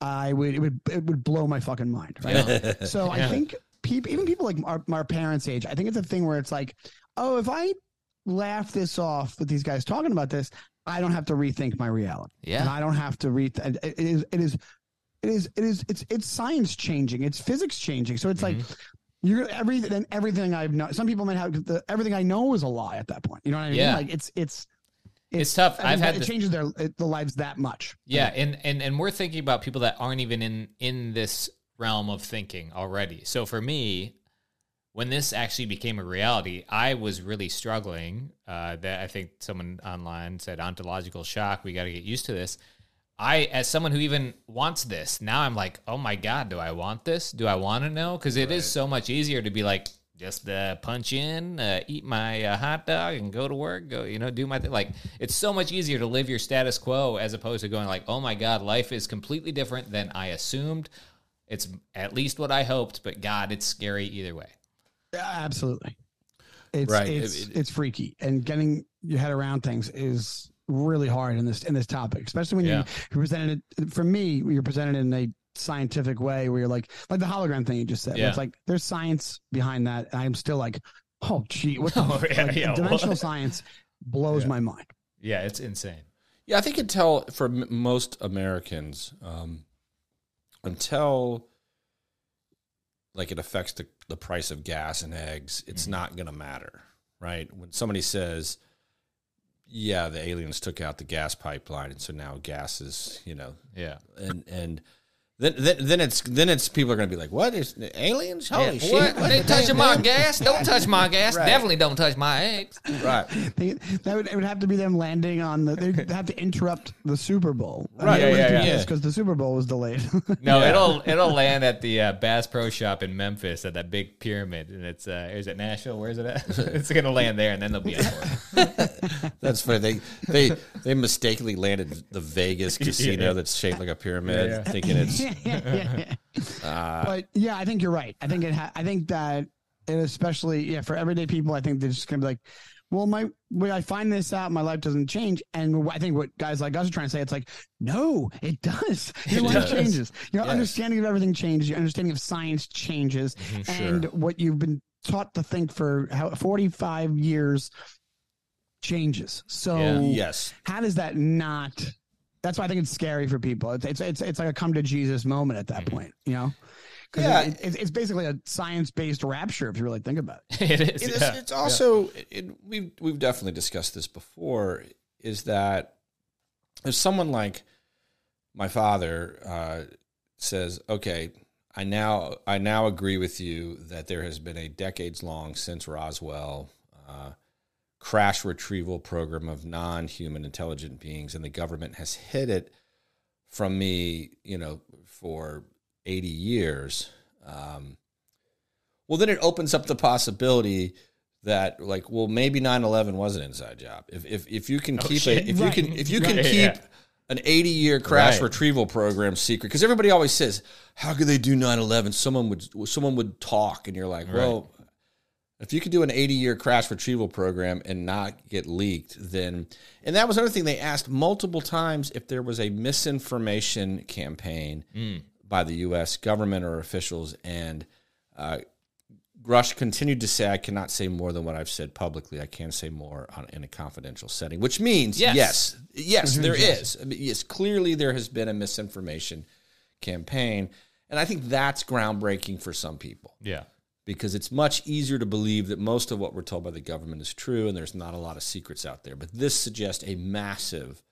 E: I would it would it would blow my fucking mind right (laughs) so I think people even people like our, our parents age I think it's a thing where it's like oh if I laugh this off with these guys talking about this I don't have to rethink my reality
B: Yeah.
E: and I don't have to. It it is. It is. It is. It is. It's. It's science changing. It's physics changing. So it's like
B: Mm-hmm.
E: you're everything. Then everything I've known. Some people might have the everything I know is a lie at that point. You know what I mean?
B: Yeah.
E: Like it's. It's.
B: It's tough.
E: I mean,
B: I've had
E: it
B: this-
E: changes their it, the lives that much.
B: Yeah, and, and and we're thinking about people that aren't even in in this realm of thinking already. So for me, when this actually became a reality, I was really struggling. Uh, that I think someone online said ontological shock. We got to get used to this. I, as someone who even wants this, now I'm like, oh my god, do I want this? Do I want to know? Because it is so much easier to be like, just uh, punch in, uh, eat my uh, hot dog, and go to work. Go, you know, do my thing. Like it's so much easier to live your status quo as opposed to going like, oh my god, life is completely different than I assumed. It's at least what I hoped, but God, it's scary either way.
E: Yeah, absolutely. It's
A: Right.
E: it's
A: It- it-
E: it's freaky, and getting your head around things is really hard in this in this topic, especially when
B: Yeah.
E: you you're presented it. For me, you're presented in a scientific way where you're like like the hologram thing you just said.
B: Yeah.
E: It's like there's science behind that. And I'm still like, oh gee, what the (laughs)
B: Oh,
E: fuck?
B: yeah,
E: Like,
B: yeah,
E: dimensional
B: what?
E: science blows my mind.
B: Yeah, it's insane.
A: Yeah, I think until for m- most Americans, um, until like it affects the, the price of gas and eggs, it's not going to matter, right? When somebody says, "Yeah, the aliens took out the gas pipeline, and so now gas is," you know,
B: Yeah.
A: and and then then, then it's then it's people are going to be like, "What is aliens? Holy
B: Yeah,
A: shit!
B: What?
A: what
B: They
A: the
B: touching my
A: hell?"
B: gas? Don't touch my gas.
A: Right.
B: Definitely don't touch my eggs.
A: Right.
E: They, that would it would have to be them landing on the. They'd have to interrupt the Super Bowl.
A: Right, yeah, yeah, yeah.
E: Because the Super Bowl was delayed. (laughs)
B: No,
A: Yeah.
B: it'll it'll land at the uh, Bass Pro Shop in Memphis at that big pyramid, and it's uh, is it Nashville? Where's it at? (laughs) it's gonna land there, and then they'll be on board. (laughs)
A: That's funny. They they they mistakenly landed the Vegas casino
B: Yeah.
A: that's shaped like a pyramid,
B: Yeah, yeah.
A: thinking it's Uh,
E: but yeah, I think you're right. I think it. Ha- I think that, it especially yeah, for everyday people, I think they're just gonna be like, well, my when I find this out, my life doesn't change. And I think what guys like us are trying to say, it's like, no, it does. Your
A: It
E: life
A: does.
E: changes. Your
A: Yes.
E: understanding of everything changes. Your understanding of science changes, mm-hmm, and what you've been taught to think for how 45 years changes. So
B: Yeah.
A: yes.
E: how does that not? That's why I think it's scary for people. It's it's it's, it's like a come to Jesus moment at that point, you know. 'Cause
A: Yeah.
E: it, it, it's basically a science based rapture if you really think about it. (laughs)
B: it is.
A: It is
B: yeah.
A: it's also it, we've we've definitely discussed this before. Is that if someone like my father uh, says, "Okay, I now I now agree with you that there has been a decades long since Roswell." Uh, crash retrieval program of non-human intelligent beings and the government has hid it from me you know for 80 years um, well then it opens up the possibility that like well maybe 9-11 was an inside job if if, if you can
B: Oh,
A: keep
B: shit.
A: it if you can if you can keep
B: yeah.
A: an 80 year crash
B: Right.
A: retrieval program secret because everybody always says how could they do 9-11 someone would someone would talk and you're like well if you could do an 80 year crash retrieval program and not get leaked, then, and that was another thing they asked multiple times if there was a misinformation campaign by the U.S. government or officials. And uh, Grusch continued to say, I cannot say more than what I've said publicly. I can say more on, in a confidential setting, which means,
B: Yes.
A: yes, yes, there is. I mean, yes, clearly there has been a misinformation campaign. And I think that's groundbreaking for some people
B: yeah.
A: Because it's much easier to believe that most of what we're told by the government is true and there's not a lot of secrets out there. But this suggests a massive,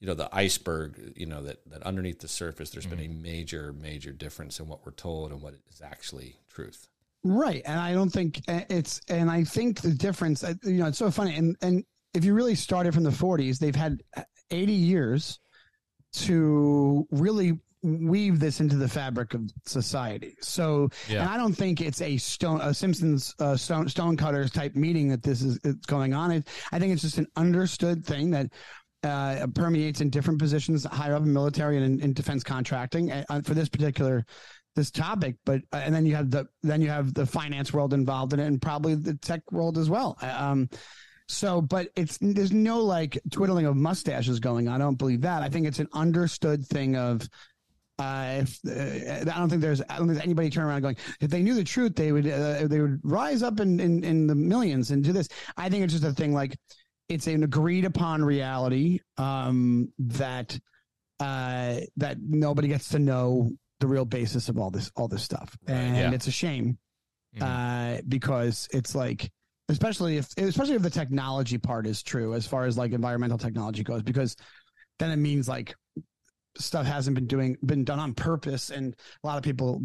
A: you know, the iceberg, you know, that, that underneath the surface, there's been a major, major difference in what we're told and what is actually truth.
E: Right, and I don't think uh, it's, and I think the difference, uh, you know, it's so funny, and and if you really started from the '40s, they've had 80 years to really weave this into the fabric of society. So,
B: Yeah.
E: and I don't think it's a stone, a Simpsons uh, stone stonecutters type meeting that this is it's going on. It, I think it's just an understood thing that uh, permeates in different positions higher up in military and in, in defense contracting uh, for this particular this topic. But uh, and then you have the then you have the finance world involved in it, and probably the tech world as well. Um, so, but it's there's no like twiddling of mustaches going on. I don't believe that. I think it's an understood thing of. Uh, if, uh, I don't think there's, I don't think anybody turn around going, if they knew the truth, they would, uh, they would rise up in, in, in the millions and do this. I think it's just a thing like it's an agreed upon reality, um, that, uh, that nobody gets to know the real basis of all this, all this stuff. And
B: yeah.
E: it's a shame,
B: Mhm.
E: uh, because it's like, especially if, especially if the technology part is true as far as like environmental technology goes, because then it means like stuff hasn't been doing been done on purpose and a lot of people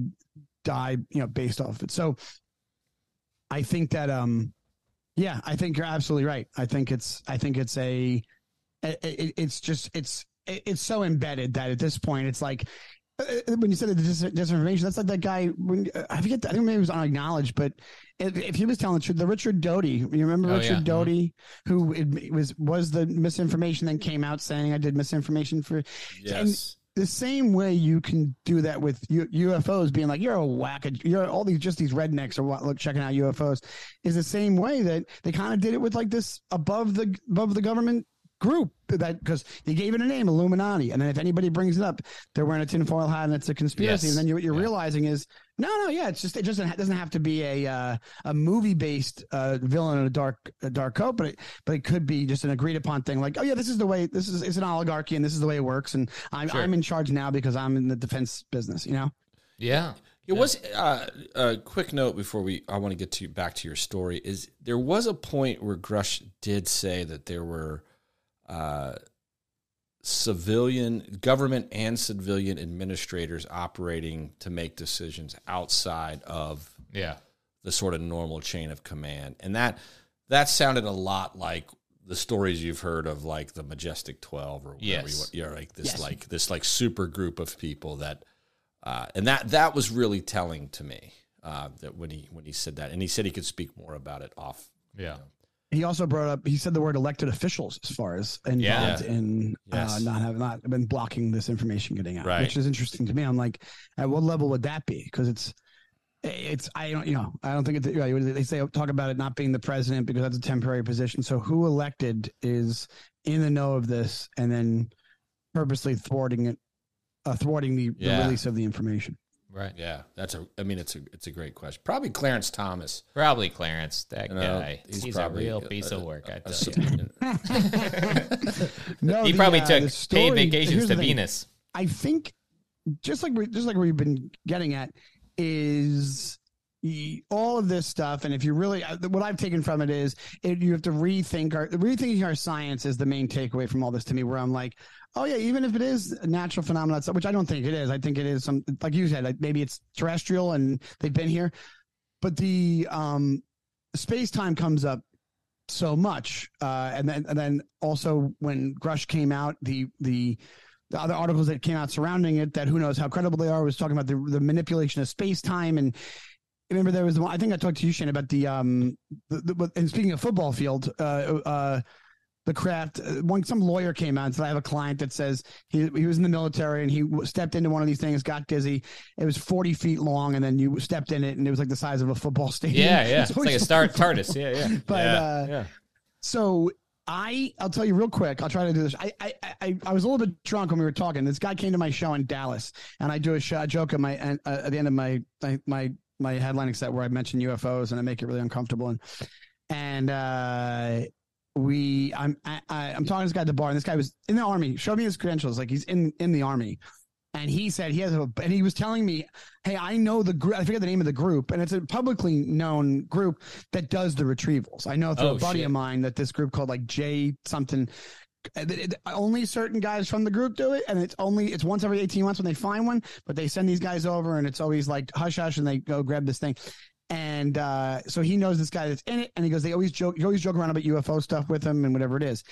E: die you know based off of it. So i think that um yeah i think you're absolutely right. I think it's i think it's a it, it, it's just it's it, it's so embedded that at this point it's like when you said the dis- disinformation, that's like that guy. When uh, I forget, I think maybe it was unacknowledged, but if, if he was telling the truth, the Richard Doty, you remember
B: Oh,
E: Richard
B: yeah.
E: Doty, who it, was was the misinformation, then came out saying I did misinformation for.
A: Yes.
E: the same way you can do that with U- UFOs, being like you're a whack, you're all these just these rednecks are what, look checking out UFOs, is the same way that they kind of did it with like this above the above the government group that because they gave it a name, Illuminati, and then if anybody brings it up, they're wearing a tinfoil hat and it's a conspiracy,
B: Yes.
E: and then you, what you're realizing is no, no, yeah, it's just it just doesn't, doesn't have to be a uh, a movie based uh, villain in a dark a dark coat, but it, but it could be just an agreed upon thing, like oh yeah, this is the way this is it's an oligarchy and this is the way it works, and I'm
B: Sure.
E: I'm in charge now because I'm in the defense business, you know.
B: Yeah.
A: It was uh, a quick note before we. I want to get to back to your story. Is there was a point where Grusch did say that there were uh, civilian government and civilian administrators operating to make decisions outside of
B: Yeah.
A: the sort of normal chain of command, and that that sounded a lot like the stories you've heard of like the Majestic Twelve or whatever
B: Yes.
A: you want. You're like this
E: Yes.
A: like this like super group of people that uh, and that that was really telling to me uh, that when he when he said that, and he said he could speak more about it off.
B: Yeah.
E: He also brought up. He said the word elected officials as far as involved
B: Yeah.
E: in
A: Yes.
E: uh, not have not been blocking this information getting out,
A: Right.
E: which is interesting to me. I'm like, at what level would that be? Because it's it's I don't you know I don't think it's they say talk about it not being the president because that's a temporary position. So who elected is in the know of this and then purposely thwarting it, uh, thwarting the,
A: Yeah.
E: the release of the information.
B: Right.
A: Yeah, that's a. I mean, it's a it's a great question. Probably Clarence Thomas.
B: Probably Clarence, that
A: You know,
B: guy.
A: he's
B: He's, a real
A: a-
B: piece
A: a-
B: of work, I
A: a
B: tell
A: sup-
B: you. (laughs)
E: No,
B: he
E: the,
B: probably
E: uh,
B: took
E: the
B: paid vacations to. Venus.
E: I think just like we just like we've been getting at is y- all of this stuff and if you really uh, what i've taken from it is it, you have to rethink our rethinking our science is the main takeaway from all this to me where i'm like oh yeah even if it is a natural phenomenon which i don't think it is. I think it is some like you said like maybe it's terrestrial and they've been here but the um space time comes up so much uh and then and then also when Grusch came out the the the other articles that came out surrounding it that who knows how credible they are was talking about the, the manipulation of space time and remember there was one I think I talked to you Shane about the um the, the, and speaking of football field uh uh the craft uh, one some lawyer came out and said I have a client that says he he was in the military and he stepped into one of these things got dizzy it was 40 feet long and then you stepped in it and it was like the size of a football (laughs) stadium
B: Yeah, yeah. (laughs) It's
E: always
B: like a star TARDIS. Yeah, yeah. (laughs)
E: but
A: Yeah,
E: uh
B: yeah.
E: so I, I'll tell you real quick. I'll try to do this. I, I, I, I was a little bit drunk when we were talking. This guy came to my show in Dallas, and I do a, show, a joke at my uh, at the end of my my my, headlining set where I mention UFOs and I make it really uncomfortable. And and uh, we, I'm I, I, I'm talking to this guy at the bar, and this guy was in the army. Showed me his credentials, like he's in in the army. And he said he has a, and he was telling me, hey, I know the group. I forget the name of the group, and it's a publicly known group that does the retrievals. I know through
B: Oh,
E: a buddy
B: shit.
E: of mine that this group called like J something. Only certain guys from the group do it, and it's only it's once every eighteen months when they find one. But they send these guys over, and it's always like hush hush, and they go grab this thing. And uh, so he knows this guy that's in it, and he goes, they always joke, you always joke around about UFO stuff with him and whatever it is.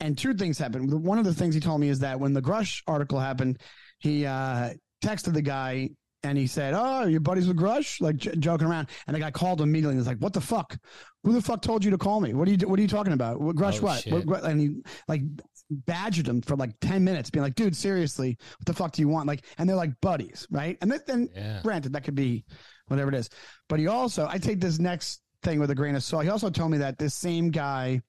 E: And two things happened. One of the things he told me is that when the Grusch article happened, he uh, texted the guy and he said, "Oh, your buddies with Grusch?" Like j- joking around, and the guy called him immediately. and was like, "What the fuck? Who the fuck told you to call me? What are you What are you talking about? What, Grusch?
B: Oh,
E: what? what? What?" And he like badgered him for like ten minutes, being like, "Dude, seriously, what the fuck do you want?" Like, and they're like buddies, right? And then, then
B: Yeah.
E: granted, that could be whatever it is, but he also, I take this next thing with a grain of salt. He also told me that this same guy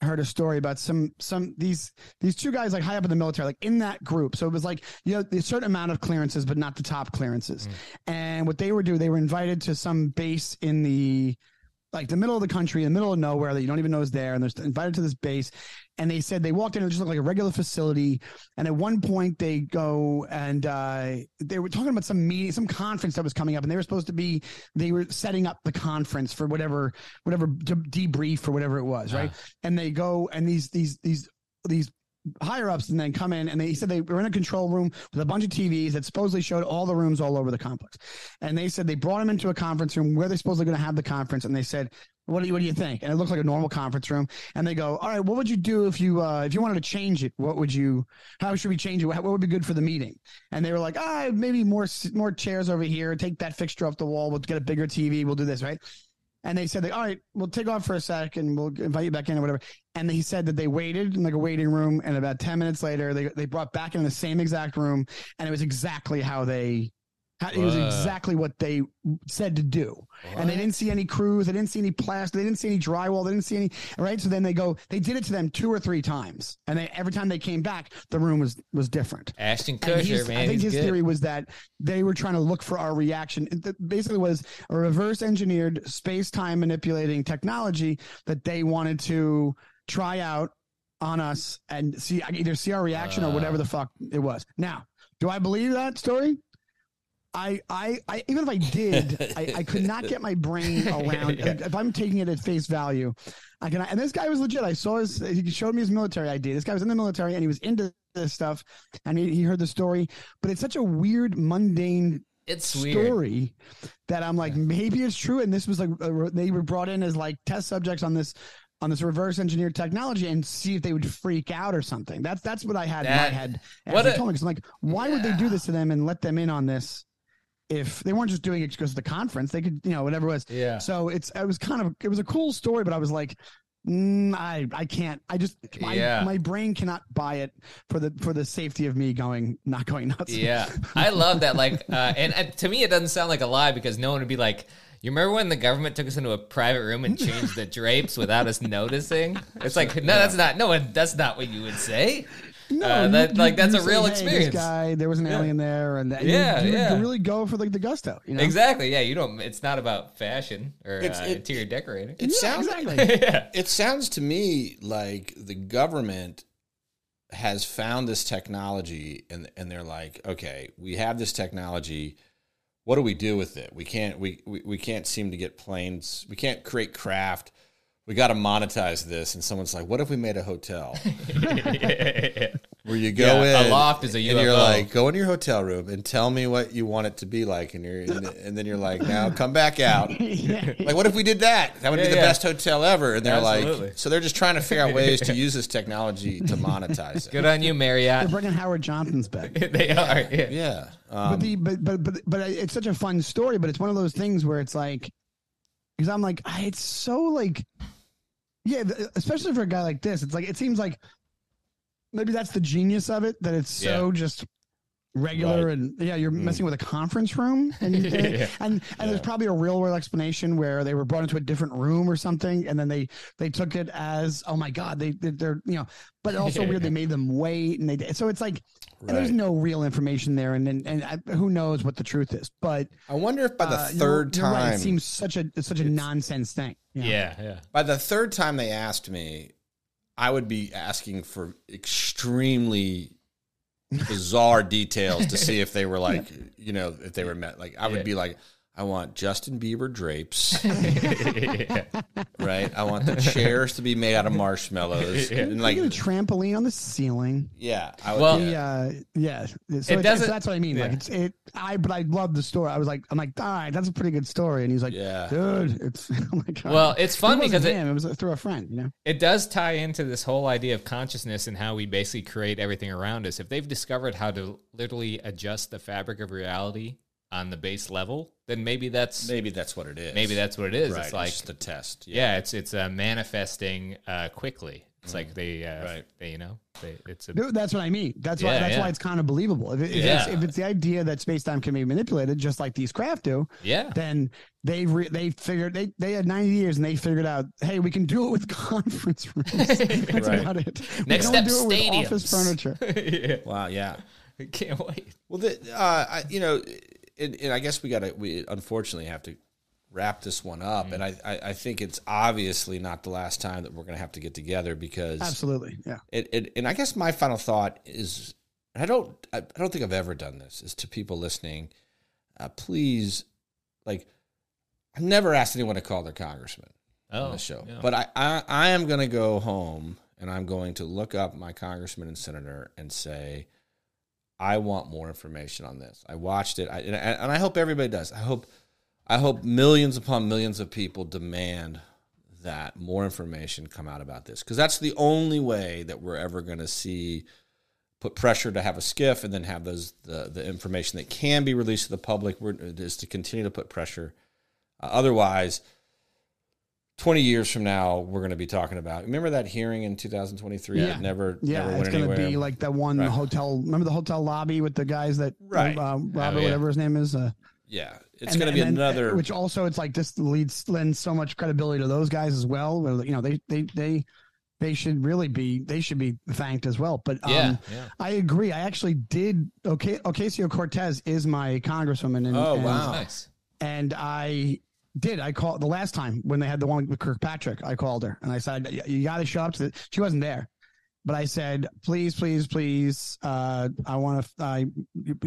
E: heard a story about some some these these two guys like high up in the military like in that group. So it was like you know a certain amount of clearances but not the top clearances. Mm. And what they were doing they were invited to some base in the like the middle of the country in the middle of nowhere that you don't even know is there and they're invited to this base and they said they walked in and it just looked like a regular facility and at one point they go and uh, they were talking about some meeting some conference that was coming up and they were supposed to be they were setting up the conference for whatever whatever de- debrief or whatever it was right? And they go and these these these these higher ups and then come in and they said they were in a control room with a bunch of TVs that supposedly showed all the rooms all over the complex. And they said they brought them into a conference room where they're supposedly going to have the conference. And they said, what do you what do you think? And it looked like a normal conference room. And they go, all right, what would you do if you uh, if you wanted to change it? What would you? How should we change it? What would be good for the meeting? And they were like, ah, maybe more more chairs over here. Take that fixture off the wall. We'll get a bigger TV. We'll do this, right? And they said, all right, we'll take off for a sec and we'll invite you back in or whatever. And he said that they waited in like a waiting room. And about 10 minutes later, they, they brought back in the same exact room. And it was exactly how they, it was exactly what they said to do. And they didn't see any crews. They didn't see any plastic. They didn't see any drywall. They didn't see any, right? So then they go, they did it to them two or three times. And they, every time they came back, the room was, was different.
B: Ashton Kutcher, man,
E: I think his
B: good.
E: theory was that they were trying to look for our reaction. It basically, was a reverse engineered space time manipulating technology that they wanted to try out on us and see either see our reaction or whatever uh. the fuck it was. Now, do I believe that story? I, I, I, even if I did, I, I could not get my brain (laughs) around.
B: Yeah.
E: If I'm taking it at face value, I can. And this guy was legit. I saw his. He showed me his military ID. This guy was in the military and he was into this stuff, and he, he heard the story. But it's such a weird, mundane.
B: It's weird.
E: story that I'm like, maybe it's true. And this was like uh, they were brought in as like test subjects on this on this reverse engineered technology and see if they would freak out or something. That's that's what I had in my head. As
B: what a-
E: told me, 'Cause I'm like, why would they do this to them and let them in on this? If they weren't just doing it because of the conference, they could, you know, whatever it was.
B: Yeah.
E: So it's, it was kind of, it was a cool story, but I was like, mm, I, I can't, I just, my,
B: Yeah.
E: my brain cannot buy it for the, for the safety of me going, not going nuts.
B: Yeah, (laughs) I love that. Like, uh, and, and to me, it doesn't sound like a lie because no one would be like, "You remember when the government took us into a private room and changed the drapes without us noticing?" It's like, no, that's not. No one. That's not what you would say.
E: No,
B: Uh, that
E: you-
B: like that's
E: you
B: a
E: say,
B: real
E: "Hey, this guy, there was an
B: Yeah.
E: alien there, and that,
B: Yeah,
E: you, you,
B: yeah.
E: you really go for like the gusto. You know?
B: Exactly. Yeah. You don't. It's not about fashion or
A: It's-
B: uh,
A: it-
B: interior decorating.
A: It sounds (laughs)
B: yeah.
A: it sounds to me like the government has found this technology and and they're like, okay, we have this technology. What do we do with it? We can't we, we, we can't seem to get planes. We can't create craft. We got to monetize this. And someone's like, what if we made a hotel? (laughs) Where you go
B: Yeah, a loft is a
A: and you're like, go in your hotel room and tell me what you want it to be like, and you're, and, and then you're like, now come back out. (laughs) Like, what if we did that? That would
B: Yeah,
A: be the
B: yeah.
A: best hotel ever. And they're
B: Absolutely.
A: like, so they're just trying to figure out (laughs) ways to use this technology to monetize it.
B: Good on you, Marriott.
E: They're bringing Howard Johnson's back.
B: they are. Yeah.
A: Yeah.
E: but
A: Um,
E: the but but but but it's such a fun story. But it's one of those things where it's like, because I'm like, it's so like, yeah, especially for a guy like this, it's like it seems like maybe that's the genius of it that it's so just regular
A: Right.
E: and yeah you're mm. messing with a conference room and you, (laughs)
B: Yeah.
E: and, and there's probably a real world explanation where they were brought into a different room or something and then they they took it as oh my god they they- they're you know but also (laughs) weird they made them wait and they did so it's like and there's no real information there and and, and I, who knows what the truth is but
A: I wonder if by the
E: uh, you're-
A: 3rd
E: you're right,
A: time,
E: it seems such a such a nonsense thing you know?
B: Yeah. Yeah.
A: by the third time they asked me, I would be asking for extremely bizarre details to see if they were (laughs) like, you know, if they were met. Like, I would
B: Yeah.
A: be like, I want Justin Bieber drapes,
B: yeah. (laughs) (laughs)
A: right? I want the chairs to be made out of marshmallows, (laughs)
B: Yeah.
A: and
E: like
A: like,
E: a trampoline on the ceiling
A: yeah, I would,
B: Well-
E: the,
A: yeah.
E: uh, yeah. So
B: It
E: it's-
B: doesn't-
E: that's what I mean. Like it's it. I but I love the story. I was like, I'm like, all right, that's a pretty good story. And he's like,
A: Yeah.
E: dude, it's oh my god.
B: Well, it's fun
E: it
B: because it-
E: him. It, was through a friend. You know.
B: It does tie into this whole idea of consciousness and how we basically create everything around us. If they've discovered how to literally adjust the fabric of reality on the base level, then maybe that's
A: maybe that's what it is.
B: maybe that's what it is.
A: right.
B: It's like
A: just a test.
B: yeah. it's it's uh, manifesting uh, quickly. It's like they, uh,
A: Right.
B: they, you know, they, it's a
E: Dude, that's what I mean. That's why. That's
B: yeah.
E: why it's kind of believable. If, it, if,
B: Yeah.
E: it's, if it's the idea that space time can be manipulated, just like these craft do,
B: yeah.
E: then they re- they figured they they had 90 years and they figured out, hey, we can do it with (laughs) conference rooms. (laughs) That's
A: Right.
E: about it.
B: Next
E: we don't
B: step,
E: do it with office furniture. (laughs)
B: yeah.
A: Wow. Yeah.
B: I can't wait.
A: Well, the, uh, I, you know, and, and I guess we got to, we unfortunately have to wrap this one up. And I, I, I think it's obviously not the last time that we're going to have to get together because
E: Absolutely, yeah.
A: it, it, and I guess my final thought is, I don't, I, I don't think I've ever done this is to people listening, uh, please, like, I've never asked anyone to call their congressman on
B: Oh,
A: the show,
B: yeah.
A: but I, I, I am going to go home and I'm going to look up my congressman and senator and say, I want more information on this. I watched it, I, and, I, and I hope everybody does. I hope, I hope millions upon millions of people demand that more information come out about this because that's the only way that we're ever going to see put pressure to have a SCIF and then have those the, the information that can be released to the public is to continue to put pressure uh, otherwise 20 years from now we're going to be talking about remember that hearing in 2023 that never
E: yeah,
A: never
E: it's going to be like that one
A: Right.
E: hotel. Remember the hotel lobby with the guys that
A: Right.
E: uh, Robert,
A: yeah.
E: whatever his name is. Uh,
A: yeah it's going to be
E: and then-
A: another
E: which also it's like this leads lends so much credibility to those guys as well. where, You know, they they they they should really be they should be thanked as well. But um,
B: Yeah, yeah.
E: I agree. I actually did. Okay, Ocasio Cortez is my congresswoman. And,
A: Oh,
E: and-
A: wow.
B: Nice.
E: and I did. I called the last time when they had the one with Kirkpatrick. I called her and I said, "You got to show up to the." She wasn't there, but I said, "Please, please, please, uh, I want to uh,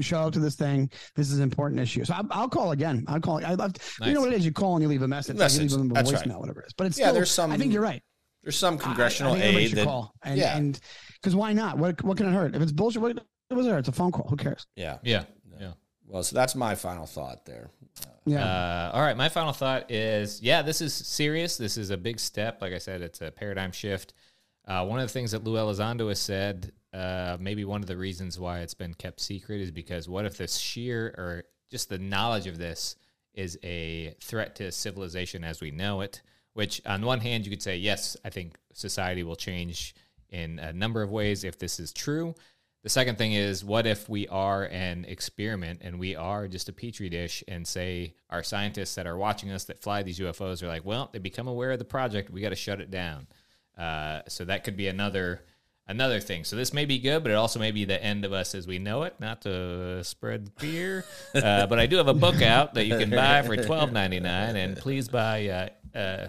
E: show up to this thing. This is an important issue." So I'll, I'll call again. I'll call. I love. You know what it is? You call and you leave a message.
A: Message.
E: Like you leave them a
A: That's
E: voicemail,
A: right.
E: whatever it is. But it's
A: Yeah,
E: still,
A: there's some-
E: I think you're right.
A: there's some congressional
E: I, I think
A: aid that
E: call. And,
A: yeah
E: and because why not? What what can it hurt? If it's bullshit, what, what was there? It's a phone call. Who cares?
A: yeah
B: Yeah. Yeah.
A: well so that's my final thought there
E: Yeah.
B: Uh, all right. My final thought is yeah, this is serious. This is a big step. Like I said, it's a paradigm shift. Uh, one of the things that Lou Elizondo has said, uh, maybe one of the reasons why it's been kept secret is because what if the sheer or just the knowledge of this is a threat to civilization as we know it? Which, on one hand, you could say, yes, I think society will change in a number of ways if this is true. The second thing is, what if we are an experiment and we are just a petri dish, and say our scientists that are watching us that fly these UFOs are like, well, they become aware of the project, we got to shut it down. Uh, so that could be another another thing. So this may be good, but it also may be the end of us as we know it. Not to spread fear, uh, but I do have a book out that you can buy for twelve ninety nine, and please buy. Uh, uh,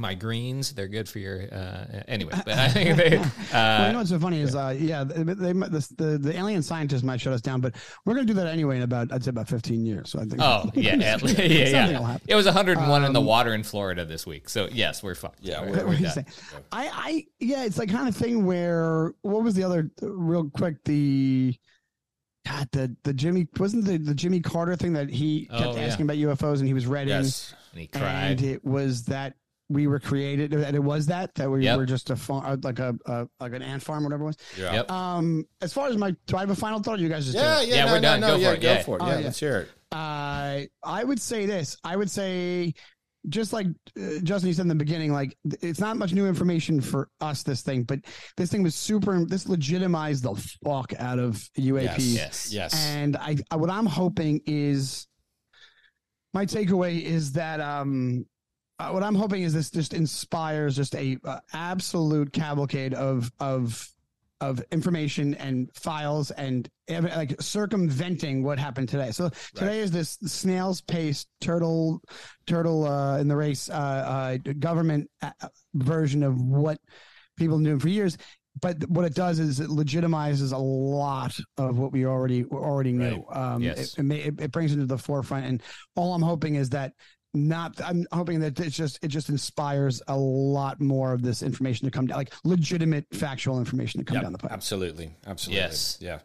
B: my greens, they're good for your. Uh, anyway, but (laughs) I think they. Uh,
E: well, you know what's so funny is, uh, yeah, they, they, the, the the alien scientists might shut us down, but we're going to do that anyway in about I'd say about fifteen years. So I think.
B: Oh yeah, (laughs) at, (laughs) yeah,
E: Something
B: yeah.
E: will happen.
B: It was 101 in the
E: Um,
B: water in Florida this week. So yes, we're fucked.
A: Yeah,
B: we're,
E: What
B: we're
E: were
B: done.
E: I, I, yeah, it's like kind of thing where what was the other real quick the. God, the the Jimmy wasn't the, the Jimmy Carter thing that he kept
B: Oh, yeah.
E: asking about UFOs and he was read
A: yes
B: And he cried.
E: and it was that we were created and it was that that we
B: Yep.
E: were just a farm like a, a like an ant farm whatever it was.
A: yeah
B: Yep.
E: Um, as far as my, do I have a final thought? Or you guys just
A: yeah yeah,
B: Yeah,
A: no,
B: we're
A: no,
B: done.
A: no,
B: Go
A: yeah,
B: for it.
A: go for it
E: Oh,
A: yeah,
E: yeah.
A: let's hear it
E: Uh, I would say this. I would say, just like uh, Justin, you said in the beginning, like it's not much new information for us. This thing, but this thing was super. This legitimized the fuck out of UAPs.
B: Yes.
A: yes
E: And I, I, what I'm hoping is, my takeaway is that um, uh, what I'm hoping is this just inspires just a uh, absolute cavalcade of of of information and files and like circumventing what happened today. So today is this snail's pace turtle turtle uh, in the race uh, uh, government uh, version of what people knew for years. But what it does is it legitimizes a lot of what we already already knew. Um,
B: Yes.
E: it, it, may, it, it brings it to the forefront, and all I'm hoping is that not. I'm hoping that it's just it just inspires a lot more of this information to come down, like legitimate factual information to come
A: Yep,
E: down the pipe.
A: absolutely absolutely
B: Yes.
A: yeah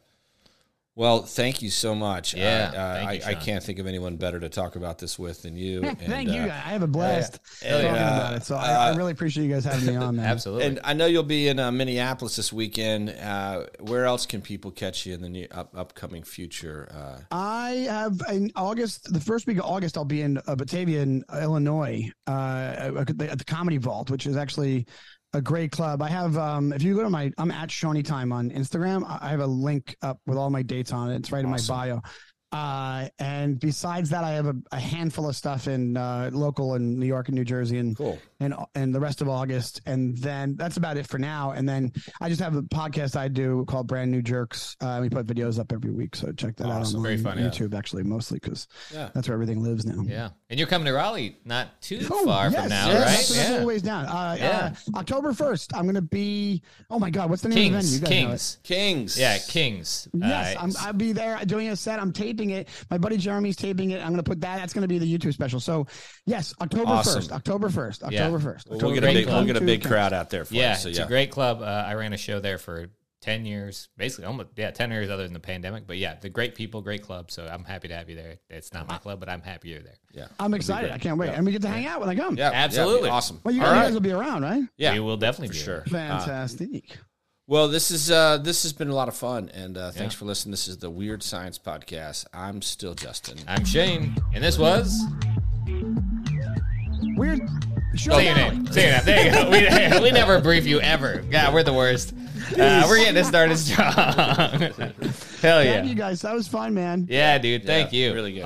A: well thank you so much
B: Yeah,
A: uh, uh,
B: thank
A: I,
B: you,
A: I
B: Sean.
A: can't think of anyone better to talk about this with than you (laughs) and,
E: Thank you.
A: uh,
E: guys. I have a blast
A: yeah.
E: talking
A: uh,
E: about it. So I, I
A: uh,
E: really appreciate you guys having me on, man. (laughs)
B: Absolutely.
A: And I know you'll be in uh, Minneapolis this weekend. Uh, where else can people catch you in the near, up, upcoming future? Uh,
E: I have in August, the first week of August, I'll be in uh, Batavia, in Illinois, uh, at the, at the Comedy Vault, which is actually a great club. I have, um, if you go to my, I'm at Seanytime on Instagram. I have a link up with all my dates on it. It's right
A: Awesome.
E: in my bio. Uh, and besides that, I have a, a handful of stuff in uh, local in New York and New Jersey, and
A: cool.
E: and and the rest of August, and then that's about it for now. And then I just have a podcast I do called Brand New Jerks. Uh, we put videos up every week, so check that
A: Awesome.
E: out on
B: Very funny.
E: YouTube. Actually, mostly because
A: Yeah.
E: that's where everything lives now.
B: yeah. And you're coming to Raleigh not too
E: Oh,
B: far
E: yes,
B: from now,
E: yes,
B: right?
E: That's, that's a ways down. Uh,
B: Yeah.
E: uh, October first, I'm going to be. Oh my God, what's the name of the venue?
B: Kings.
E: You guys know it.
B: Kings.
A: Kings.
B: Yeah, Kings.
E: Yes,
B: Uh,
E: I'm, I'll be there doing a set. I'm taping taping it. My buddy Jeremy's taping it. I'm going to put that. That's going to be the YouTube special. So, yes, October
A: Awesome.
E: 1st. October 1st.
B: Yeah.
E: October 1st.
A: We'll
E: October
A: get a big, we'll get a big crowd out there for
B: yeah,
A: it. So
B: it's
A: yeah,
B: a great club. Uh, I ran a show there for ten years, basically almost yeah, ten years other than the pandemic. But yeah, the great people, great club. So I'm happy to have you there. It's not my club, but I'm happy you're there.
A: Yeah,
E: I'm excited. I can't wait. And we get to hang out when I come.
A: Yeah,
B: Absolutely.
A: yeah, awesome.
E: Well, you
A: All
E: guys, you
A: right.
E: guys will be around, right?
A: Yeah,
B: we will definitely
A: for
B: be
A: sure.
E: Fantastic.
A: Well, this is uh, this has been a lot of fun, and uh, thanks for listening. This is the Weird Science Podcast. I'm still Justin.
B: I'm Shane, and this was
E: Weird.
B: Say your name. Say your name. There you go. We, (laughs) we never brief you ever. God, we're the worst. Uh, we're getting this started (laughs) strong. Hell yeah.
E: Thank you guys. That was fun, man.
B: Yeah, dude. Thank
A: Yeah,
B: you.
A: Really good.